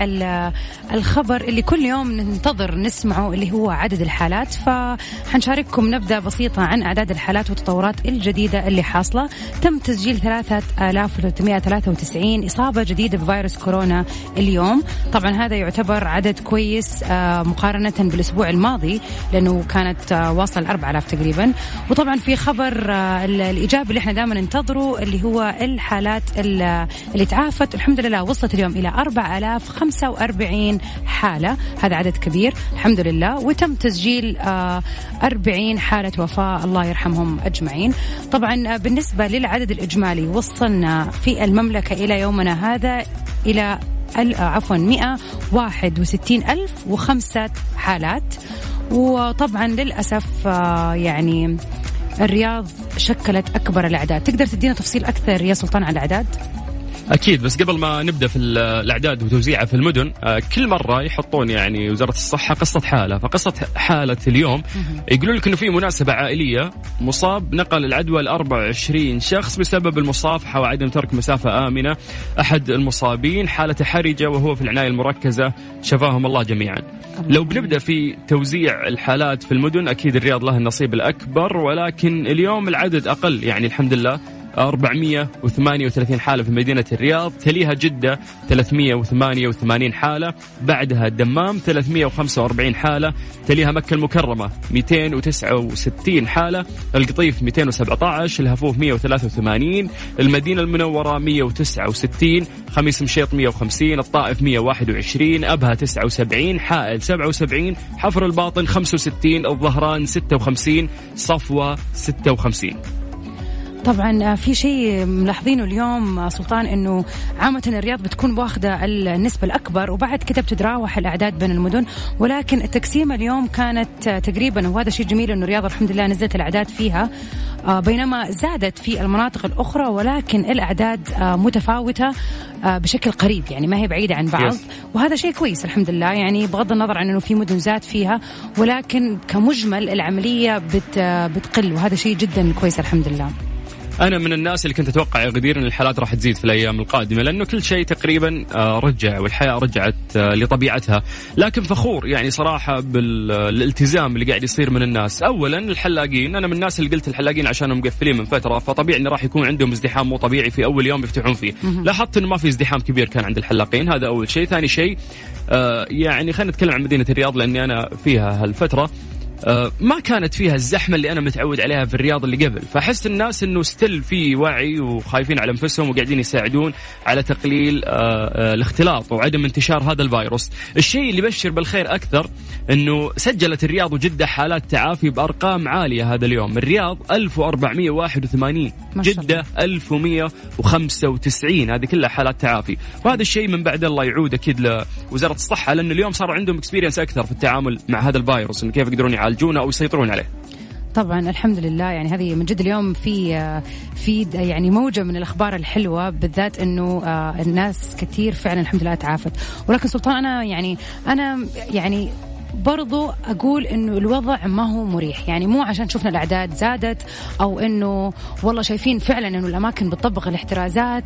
للخبر اللي كل يوم ننتظر نسمعه اللي هو عدد الحالات. فحنشارككم نبذة بسيطة عن أعداد الحالات والتطورات الجديدة اللي حاصلة. تم تسجيل 3393 إصابة جديدة بفيروس كورونا اليوم. طبعا هذا يعتبر عدد كويس آه، مقارنة بالأسبوع الماضي لأنه كانت آه، واصل 4000 تقريبا. وطبعا في خبر آه، ال- الإيجابي اللي إحنا دائما ننتظره اللي هو الحالات ال- ال- اللي تعافت. الحمد لله وصلت اليوم إلى 4045 حالة. هذا عدد كبير الحمد لله. وتم تسجيل آه، 40 حالة وفاة. الله يرحمهم أجمعين. طبعا آه، بالنسبة للعدد الإجمالي وصلنا في المملكة إلى يومنا هذا إلى آه، عفوا 161 ألف وخمسة حالات. وطبعا للأسف آه، يعني الرياض شكلت أكبر الأعداد. تقدر تدينا تفصيل أكثر يا سلطان عن الأعداد؟ أكيد بس قبل ما نبدأ في ال- الأعداد وتوزيعها في المدن آه، كل مرة يحطون يعني وزارة الصحة قصة حالة. فقصة حالة اليوم يقولون لك إنه في مناسبة عائلية مصاب نقل العدوى ل 24 شخص بسبب المصافحة وعدم ترك مسافة آمنة. أحد المصابين حالته حرجة وهو في العناية المركزة. شفاهم الله جميعا. لو بنبدأ في توزيع الحالات في المدن أكيد الرياض له النصيب الأكبر ولكن اليوم العدد أقل. يعني الحمد لله 438 حالة في مدينة الرياض تليها جدة 388 حالة بعدها الدمام 345 حالة تليها مكة المكرمة 269 حالة القطيف 217 الهفوف 183 المدينة المنورة 169 خميس مشيط 150 الطائف 121 أبها 79 حائل 77 حفر الباطن 65 الظهران 56 صفوة 56 طبعا آه، في شيء ملاحظينه اليوم آه، سلطان إنه عامة الرياض بتكون واخدة النسبة الأكبر وبعد كده بتتراوح الأعداد بين المدن. ولكن التقسيمة اليوم كانت آه، تقريبا وهذا شيء جميل إنه الرياض الحمد لله نزلت الأعداد فيها. بينما زادت في المناطق الأخرى ولكن الأعداد متفاوتة آه، بشكل قريب يعني ما هي بعيدة عن بعض. وهذا شيء كويس الحمد لله. يعني بغض النظر عن إنه في مدن زاد فيها ولكن كمجمل آه، بتقل وهذا شيء جدا كويس الحمد لله. أنا من الناس اللي كنت أتوقع يا غدير إن الحالات راح تزيد في الأيام القادمة لأنه كل شيء تقريبا آه، رجع والحياة رجعت آه، لطبيعتها. لكن فخور يعني صراحة بالالتزام اللي قاعد يصير من الناس. اولا الحلاقين أنا من الناس اللي قلت الحلاقين عشانهم مقفلين من فترة فطبيعي انه راح يكون عندهم ازدحام مو طبيعي في أول يوم يفتحون فيه. لاحظت إنه ما في ازدحام كبير كان عند الحلاقين هذا أول شيء. ثاني شيء آه، يعني خلينا نتكلم عن مدينة الرياض لأني أنا فيها هالفترة. ما كانت فيها الزحمة اللي أنا متعود عليها في الرياض اللي قبل. فأحس الناس إنه ستيل في وعي وخايفين على أنفسهم وقاعدين يساعدون على تقليل آه، آه، الاختلاط وعدم انتشار هذا الفيروس. الشيء اللي يبشر بالخير أكثر إنه سجلت الرياض وجده حالات تعافي بأرقام عالية هذا اليوم. الرياض 1481 ما شاء الله. جده 1195 هذه كلها حالات تعافي. وهذا الشيء من بعد الله يعود أكيد لوزارة الصحة لأنه اليوم صار عندهم اكسبيرينس أكثر في التعامل مع هذا الفيروس إنه كيف يقدرون يعالجونه أو يسيطرون عليه. طبعا الحمد لله. يعني هذه من جد اليوم في في يعني موجة من الأخبار الحلوة بالذات إنه آه، الناس كثير فعلا الحمد لله تعافت. ولكن سلطان أنا يعني أنا يعني برضو أقول إنه الوضع ما هو مريح. يعني مو عشان شفنا الأعداد زادت أو إنه والله شايفين فعلا إنه الأماكن بتطبق الاحترازات.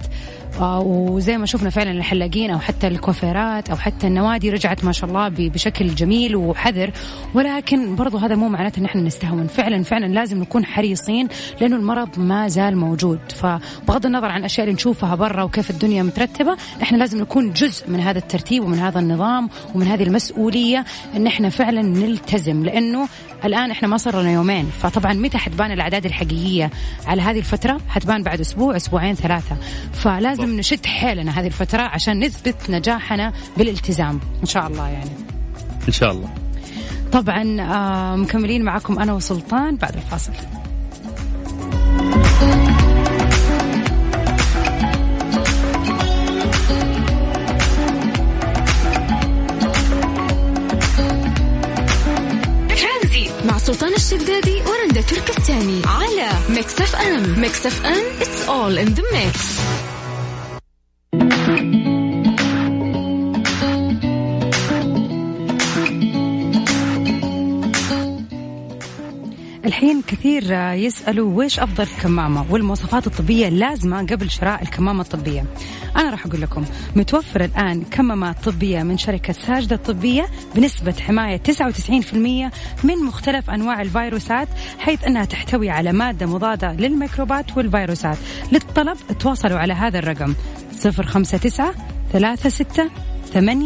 وزي ما شفنا فعلا الحلاقين أو حتى الكوافيرات أو حتى النوادي رجعت ما شاء الله بشكل جميل وحذر. ولكن برضو هذا مو معناته إن إحنا نستهون. فعلا فعلا لازم نكون حريصين لأنه المرض ما زال موجود. فبغض النظر عن الاشياء اللي نشوفها برا وكيف الدنيا مترتبة إحنا لازم نكون جزء من هذا الترتيب ومن هذا النظام ومن هذه المسؤولية إن إحنا فعلا نلتزم. لأنه الآن إحنا ما صار لنا يومين. فطبعا متى حتبان الأعداد الحقيقية على هذه الفترة؟ حتبان بعد أسبوع أسبوعين ثلاثة. فلازم نشد حيلنا هذه الفترة عشان نثبت نجاحنا بالالتزام. إن شاء الله يعني. إن شاء الله. طبعا آه، مكملين معكم أنا وسلطان بعد الفاصل. سلطان الشدادي ورندا تركستاني على Mix FM. Mix FM it's all in the mix. Thank you. الحين كثير يسألوا ويش أفضل كمامة والمواصفات الطبية اللازمة قبل شراء الكمامة الطبية. أنا راح أقول لكم متوفر الآن كمامات طبية من شركة ساجدة الطبية بنسبة حماية 99% من مختلف أنواع الفيروسات حيث أنها تحتوي على مادة مضادة للميكروبات والفيروسات. للطلب تواصلوا على هذا الرقم 059 36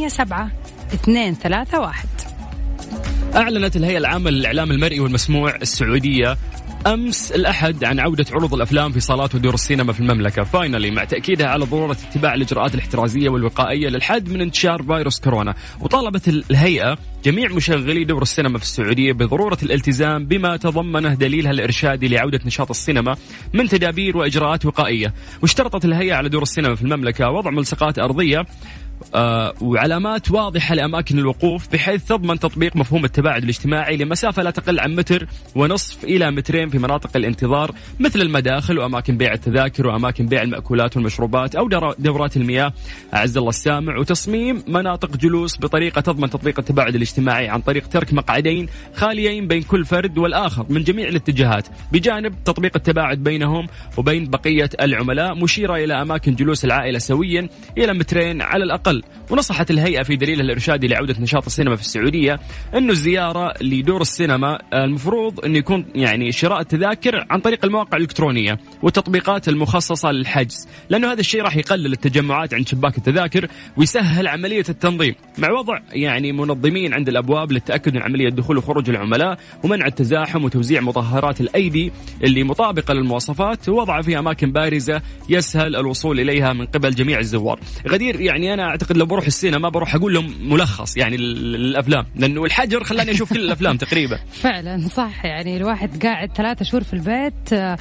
87 231 أعلنت الهيئة العامة للإعلام المرئي والمسموع السعودية أمس الأحد عن عودة عروض الأفلام في صالات ودور السينما في المملكة. فاينلي مع تأكيدها على ضرورة اتباع الإجراءات الاحترازية والوقائية للحد من انتشار فيروس كورونا. وطالبت الهيئة جميع مشغلي دور السينما في السعودية بضرورة الالتزام بما تضمنه دليلها الإرشادي لعودة نشاط السينما من تدابير وإجراءات وقائية. واشترطت الهيئة على دور السينما في المملكة وضع ملصقات أرضية وعلامات واضحة لأماكن الوقوف بحيث تضمن تطبيق مفهوم التباعد الاجتماعي لمسافة لا تقل عن متر ونصف إلى مترين في مناطق الانتظار مثل المداخل وأماكن بيع التذاكر وأماكن بيع المأكولات والمشروبات أو دورات المياه. أعز الله السامع وتصميم مناطق جلوس بطريقة تضمن تطبيق التباعد الاجتماعي عن طريق ترك مقعدين خاليين بين كل فرد والآخر من جميع الاتجاهات بجانب تطبيق التباعد بينهم وبين بقية العملاء مشيرة إلى أماكن جلوس العائلة سويا إلى مترين على الأقل ونصحت الهيئة في دليلها الإرشادي لعودة نشاط السينما في السعودية أنه الزيارة لدور السينما المفروض أنه يكون يعني شراء التذاكر عن طريق المواقع الإلكترونية والتطبيقات المخصصة للحجز لأنه هذا الشيء راح يقلل التجمعات عند شباك التذاكر ويسهل عملية التنظيم. مع وضع يعني منظمين عند الأبواب للتأكد من عملية دخول وخروج العملاء ومنع التزاحم وتوزيع مطهرات الأيدي اللي مطابقة للمواصفات ووضعها في أماكن بارزة يسهل الوصول إليها من قبل جميع الزوار. غدير يعني أنا أعتقد لو بروح السينما بروح أقول لهم ملخص يعني للأفلام لأنه الحجر خلاني أشوف كل الأفلام تقريبا. [laughs] فعلا صح يعني الواحد قاعد ثلاثة شهور في البيت آه،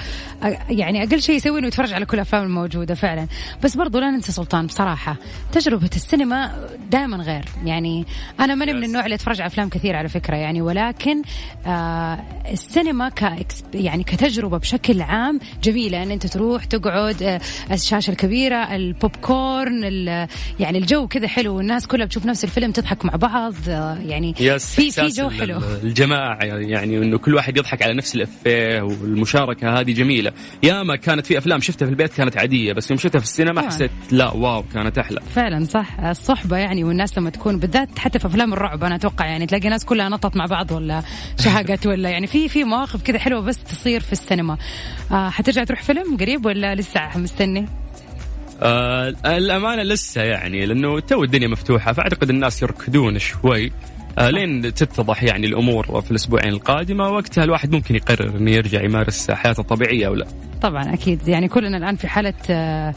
يعني أقل شيء يسوي إنه يتفرج على كل الأفلام الموجودة فعلا. بس برضو لا ننسى سلطان بصراحة تجربة السينما دائما غير. يعني أنا ماني من النوع اللي اتفرج على أفلام كثير على فكرة يعني ولكن آه السينما ك ex يعني كتجربة بشكل عام جميلة إن أنت تروح تقعد آه الشاشة الكبيرة البوب كورن ال- يعني الجو كذا حلو والناس كلها بتشوف نفس الفيلم تضحك مع بعض آه يعني في في جو حلو الجماعة يعني إنه كل واحد يضحك على نفس الإفيه والمشاركة هذه جميلة ياما كانت في أفلام شفتها في البيت كانت عادية بس يوم شفتها في السينما طبعاً. حسيت لا واو كانت أحلى فعلا صح الصحبة يعني والناس لما تكون بالذات حتى في أفلام الرعب أنا أتوقع يعني تلاقي ناس كلها نطت مع بعض ولا [laughs] شهقت ولا يعني في في مواقف كذا حلوة بس تصير في السينما آه حترجع تروح فيلم قريب ولا لسه مستني؟ آه الأمانة لسه يعني لأنه تو الدنيا مفتوحة فأعتقد الناس يركضون شوي. آه لين تتضح يعني الأمور في الأسبوعين القادمة وقتها الواحد ممكن يقرر إنه يرجع يمارس حياته الطبيعية أو لا. طبعا أكيد. يعني كلنا الآن في حالة آه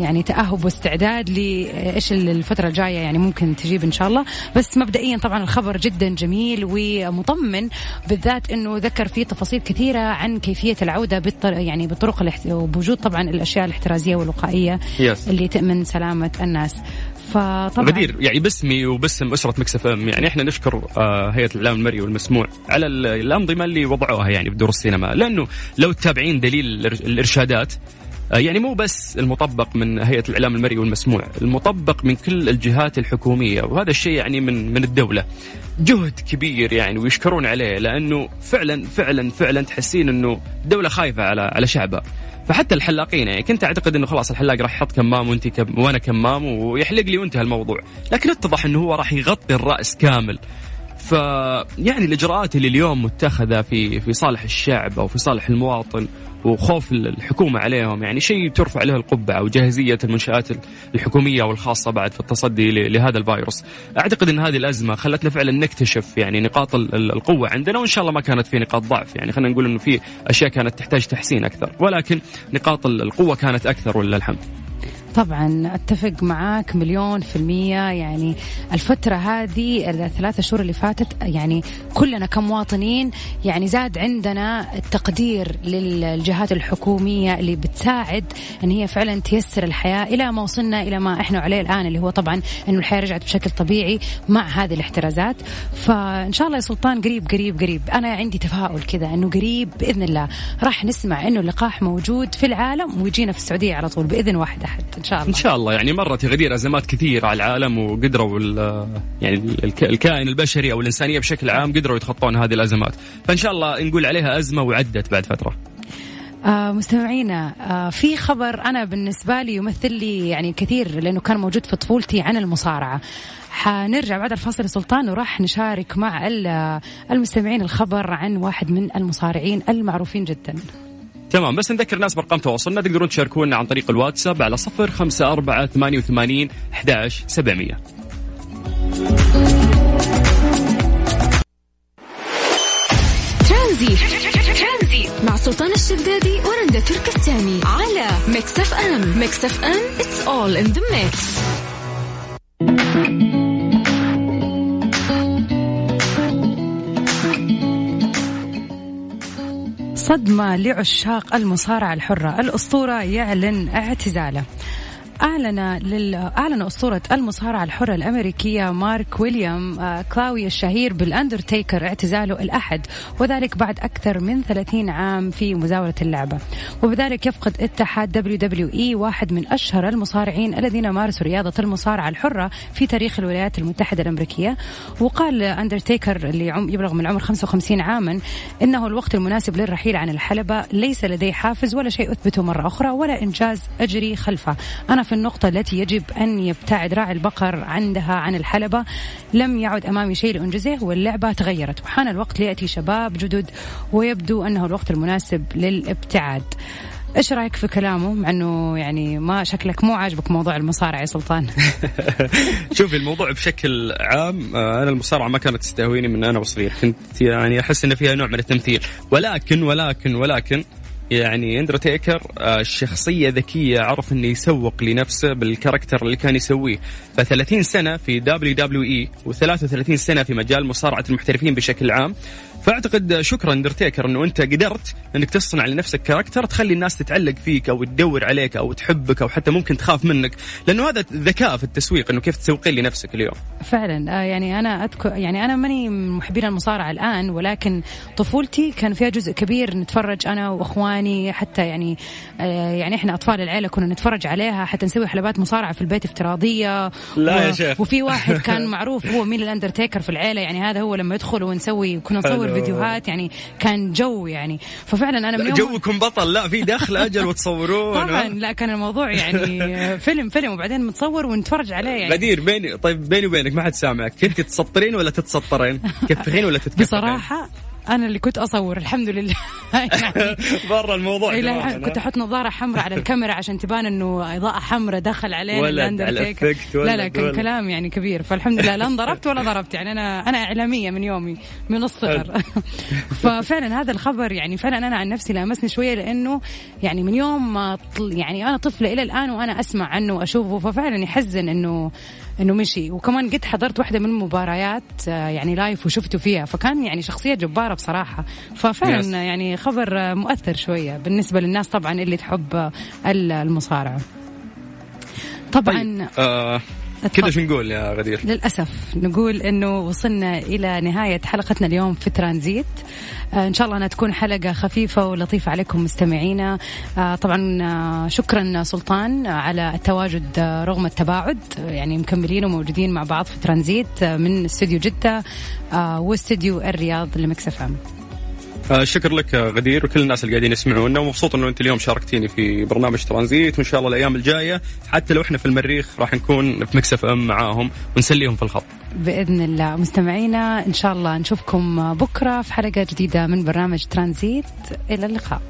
يعني تأهب واستعداد لإيش الفترة الجاية يعني ممكن تجيب إن شاء الله. بس مبدئيا طبعا الخبر جدا جميل ومطمن بالذات إنه ذكر فيه تفاصيل كثيرة عن كيفية العودة بالطر يعني بالطرق الاحت... وبوجود طبعا الأشياء الاحترازية والوقائية yes. اللي تأمن سلامة الناس. فطبعا غدير يعني باسمي وباسم أسرة Mix FM يعني إحنا نشكر آه، هيئة الإعلام المرئي والمسموع على ال- الأنظمة اللي وضعوها يعني في دور السينما. لأنه لو تتابعين دليل الإرشادات يعني مو بس المطبق من هيئة الإعلام المرئي والمسموع المطبق من كل الجهات الحكومية وهذا الشيء يعني من من الدولة. جهد كبير يعني ويشكرون عليه لأنه فعلا فعلا فعلا تحسين إنه الدولة خايفة على على شعبها فحتى الحلاقين يعني كنت أعتقد إنه خلاص الحلاق راح يحط كمام وأنت كم وأنا كمام ويحلق لي وانتهى الموضوع. لكن اتضح إنه هو راح يغطي الرأس كامل. ف يعني الإجراءات اللي اليوم متخذة في في صالح الشعب أو في صالح المواطن وخوف الحكومة عليهم يعني شيء ترفع له القبعة وجاهزيه المنشآت الحكومية والخاصة بعد في التصدي لهذا الفيروس. أعتقد إن هذه الأزمة خلتنا فعلا نكتشف يعني نقاط ال- ال- القوة عندنا وإن شاء الله ما كانت في نقاط ضعف يعني خلينا نقول إنه في أشياء كانت تحتاج تحسين أكثر ولكن نقاط ال- القوة كانت أكثر ولله الحمد. طبعا أتفق معاك مليون في المية. يعني الفترة هذه الثلاثة شهور اللي فاتت يعني كلنا كمواطنين يعني زاد عندنا التقدير للجهات الحكومية اللي بتساعد إن هي فعلا تيسر الحياة إلى ما وصلنا إلى ما إحنا عليه الآن اللي هو طبعا إنه الحياة رجعت بشكل طبيعي مع هذه الاحترازات. فإن شاء الله يا سلطان قريب قريب قريب. أنا عندي تفاؤل كذا إنه قريب بإذن الله راح نسمع إنه اللقاح موجود في العالم ويجينا في السعودية على طول بإذن واحد أحد. إن شاء الله. إن شاء الله. يعني مرت غدير أزمات كثيرة على العالم وقدروا يعني الك- الكائن البشري أو الإنسانية بشكل عام قدروا يتخطون هذه الأزمات. فإن شاء الله نقول عليها أزمة وعدت بعد فترة. آه مستمعينا آه في خبر أنا بالنسبة لي يمثل لي يعني كثير لأنه كان موجود في طفولتي عن المصارعة. حنرجع بعد الفاصل سلطان وراح نشارك مع ال- المستمعين الخبر عن واحد من المصارعين المعروفين جدا. تمام بس نذكر الناس برقم تواصلنا. تقدرون تشاركونا عن طريق الواتساب على صفر خمسة أربعة ثمانية وثمانين أحداش سبعمية. مع سلطان الشدادي ورندا تركستاني على Mix FM. Mix FM it's all in the mix. صدمة لعشاق المصارعة الحرة. الأسطورة يعلن اعتزاله. أعلن لل... أعلن أسطورة المصارعة الحرة الأمريكية مارك ويليام آه، كالاواي الشهير بالأندرتيكر اعتزاله الأحد وذلك بعد أكثر من 30 عام في مزاولة اللعبة. وبذلك يفقد اتحاد WWE واحد من أشهر المصارعين الذين مارسوا رياضة المصارعة الحرة في تاريخ الولايات المتحدة الأمريكية. وقال أندرتيكر اللي يبلغ من العمر 55 عاما إنه الوقت المناسب للرحيل عن الحلبة ليس لدي حافز ولا شيء أثبته مرة أخرى ولا إنجاز أجري خلفه. أنا في النقطة التي يجب أن يبتعد راعي البقر عندها عن الحلبة. لم يعد أمامي شيء لأنجزه واللعبة تغيرت. وحان الوقت ليأتي شباب جدد ويبدو أنه الوقت المناسب للابتعاد. إيش رأيك في كلامه؟ مع إنه يعني ما شكلك مو عاجبك موضوع المصارعة يا سلطان. [laughs] شوفي الموضوع بشكل عام آه، أنا المصارعة ما كانت تستهويني من أنا وصغير. كنت يعني أحس إن فيها نوع من التمثيل. ولكن ولكن ولكن يعني اندرتيكر آه، شخصية ذكية عرف إنه يسوق لنفسه بال character اللي كان يسويه. ف 30 سنة في WWE و33 سنة في مجال مصارعة المحترفين بشكل عام. فأعتقد شكرا اندرتيكر إنه أنت قدرت إنك تصنع لنفسك character تخلي الناس تتعلق فيك أو تدور عليك أو تحبك أو حتى ممكن تخاف منك. لأنه هذا ذكاء في التسويق إنه كيف تسوقين لنفسك اليوم. فعلا. آه، يعني أنا أذكر يعني أنا ماني من محبين المصارعة الآن ولكن طفولتي كان فيها جزء كبير نتفرج أنا وأخواني حتى يعني آه، يعني إحنا أطفال العيلة كنا نتفرج عليها حتى نسوي حلبات مصارعة في البيت افتراضية. لا يا شيخ. وفي واحد كان [laughs] معروف هو مين الاندرتيكر في العيلة يعني هذا هو لما يدخل ونسوي كنا نصور حلو. فيديوهات يعني كان جو يعني. ففعلا أنا من يوم جوكم بطل. لا في دخل أجل وتصورون طبعا لا كان الموضوع يعني [laughs] فيلم فيلم وبعدين متصور ونتفرج عليه يعني. غدير بيني طيب بيني وبينك ما حد سامعك. كنت تسطرين ولا تتسطرين؟ تكفخين ولا [laughs] تتكفخين بصراحة أنا اللي كنت أصور الحمد لله. يعني [laughs] برا الموضوع إيه. كنت أحط نظارة حمراء على الكاميرا عشان تبان إنه إضاءة حمراء دخل علينا الإفكت، لا لا كان. كلام يعني كبير. فالحمد لله لا انضربت ولا ضربت. يعني أنا أنا إعلامية من يومي من الصغر. [laughs] ففعلا هذا الخبر يعني فعلا أنا عن نفسي لامسني شوية لأنه يعني من يوم ما يعني أنا طفلة إلى الآن وأنا أسمع عنه وأشوفه ففعلا يحزن إنه إنه مشي وكمان قد حضرت واحدة من المباريات آه، يعني لايف وشفته فيها فكان يعني شخصية جبارة بصراحة ففعلا Yes. يعني خبر آه، مؤثر شوية بالنسبة للناس طبعا اللي تحب آه، المصارعة طبعا طيب آه. كذا شو نقول يا غدير. للأسف نقول أنه وصلنا إلى نهاية حلقتنا اليوم في ترانزيت. آه إن شاء الله أنها تكون حلقة خفيفة ولطيفة عليكم مستمعينا. آه طبعا آه شكرا سلطان على التواجد آه رغم التباعد آه يعني مكملين وموجودين مع بعض في ترانزيت من استوديو جدة آه واستوديو الرياض لمكسف آه شكر لك غدير وكل الناس اللي قاعدين يسمعونا ومبسوط إنه أنت اليوم شاركتيني في برنامج ترانزيت وإن شاء الله الأيام الجاية حتى لو إحنا في المريخ راح نكون في مكسف أم معاهم ونسليهم في الخط. بإذن الله. مستمعينا إن شاء الله نشوفكم بكرة في حلقة جديدة من برنامج ترانزيت. إلى اللقاء.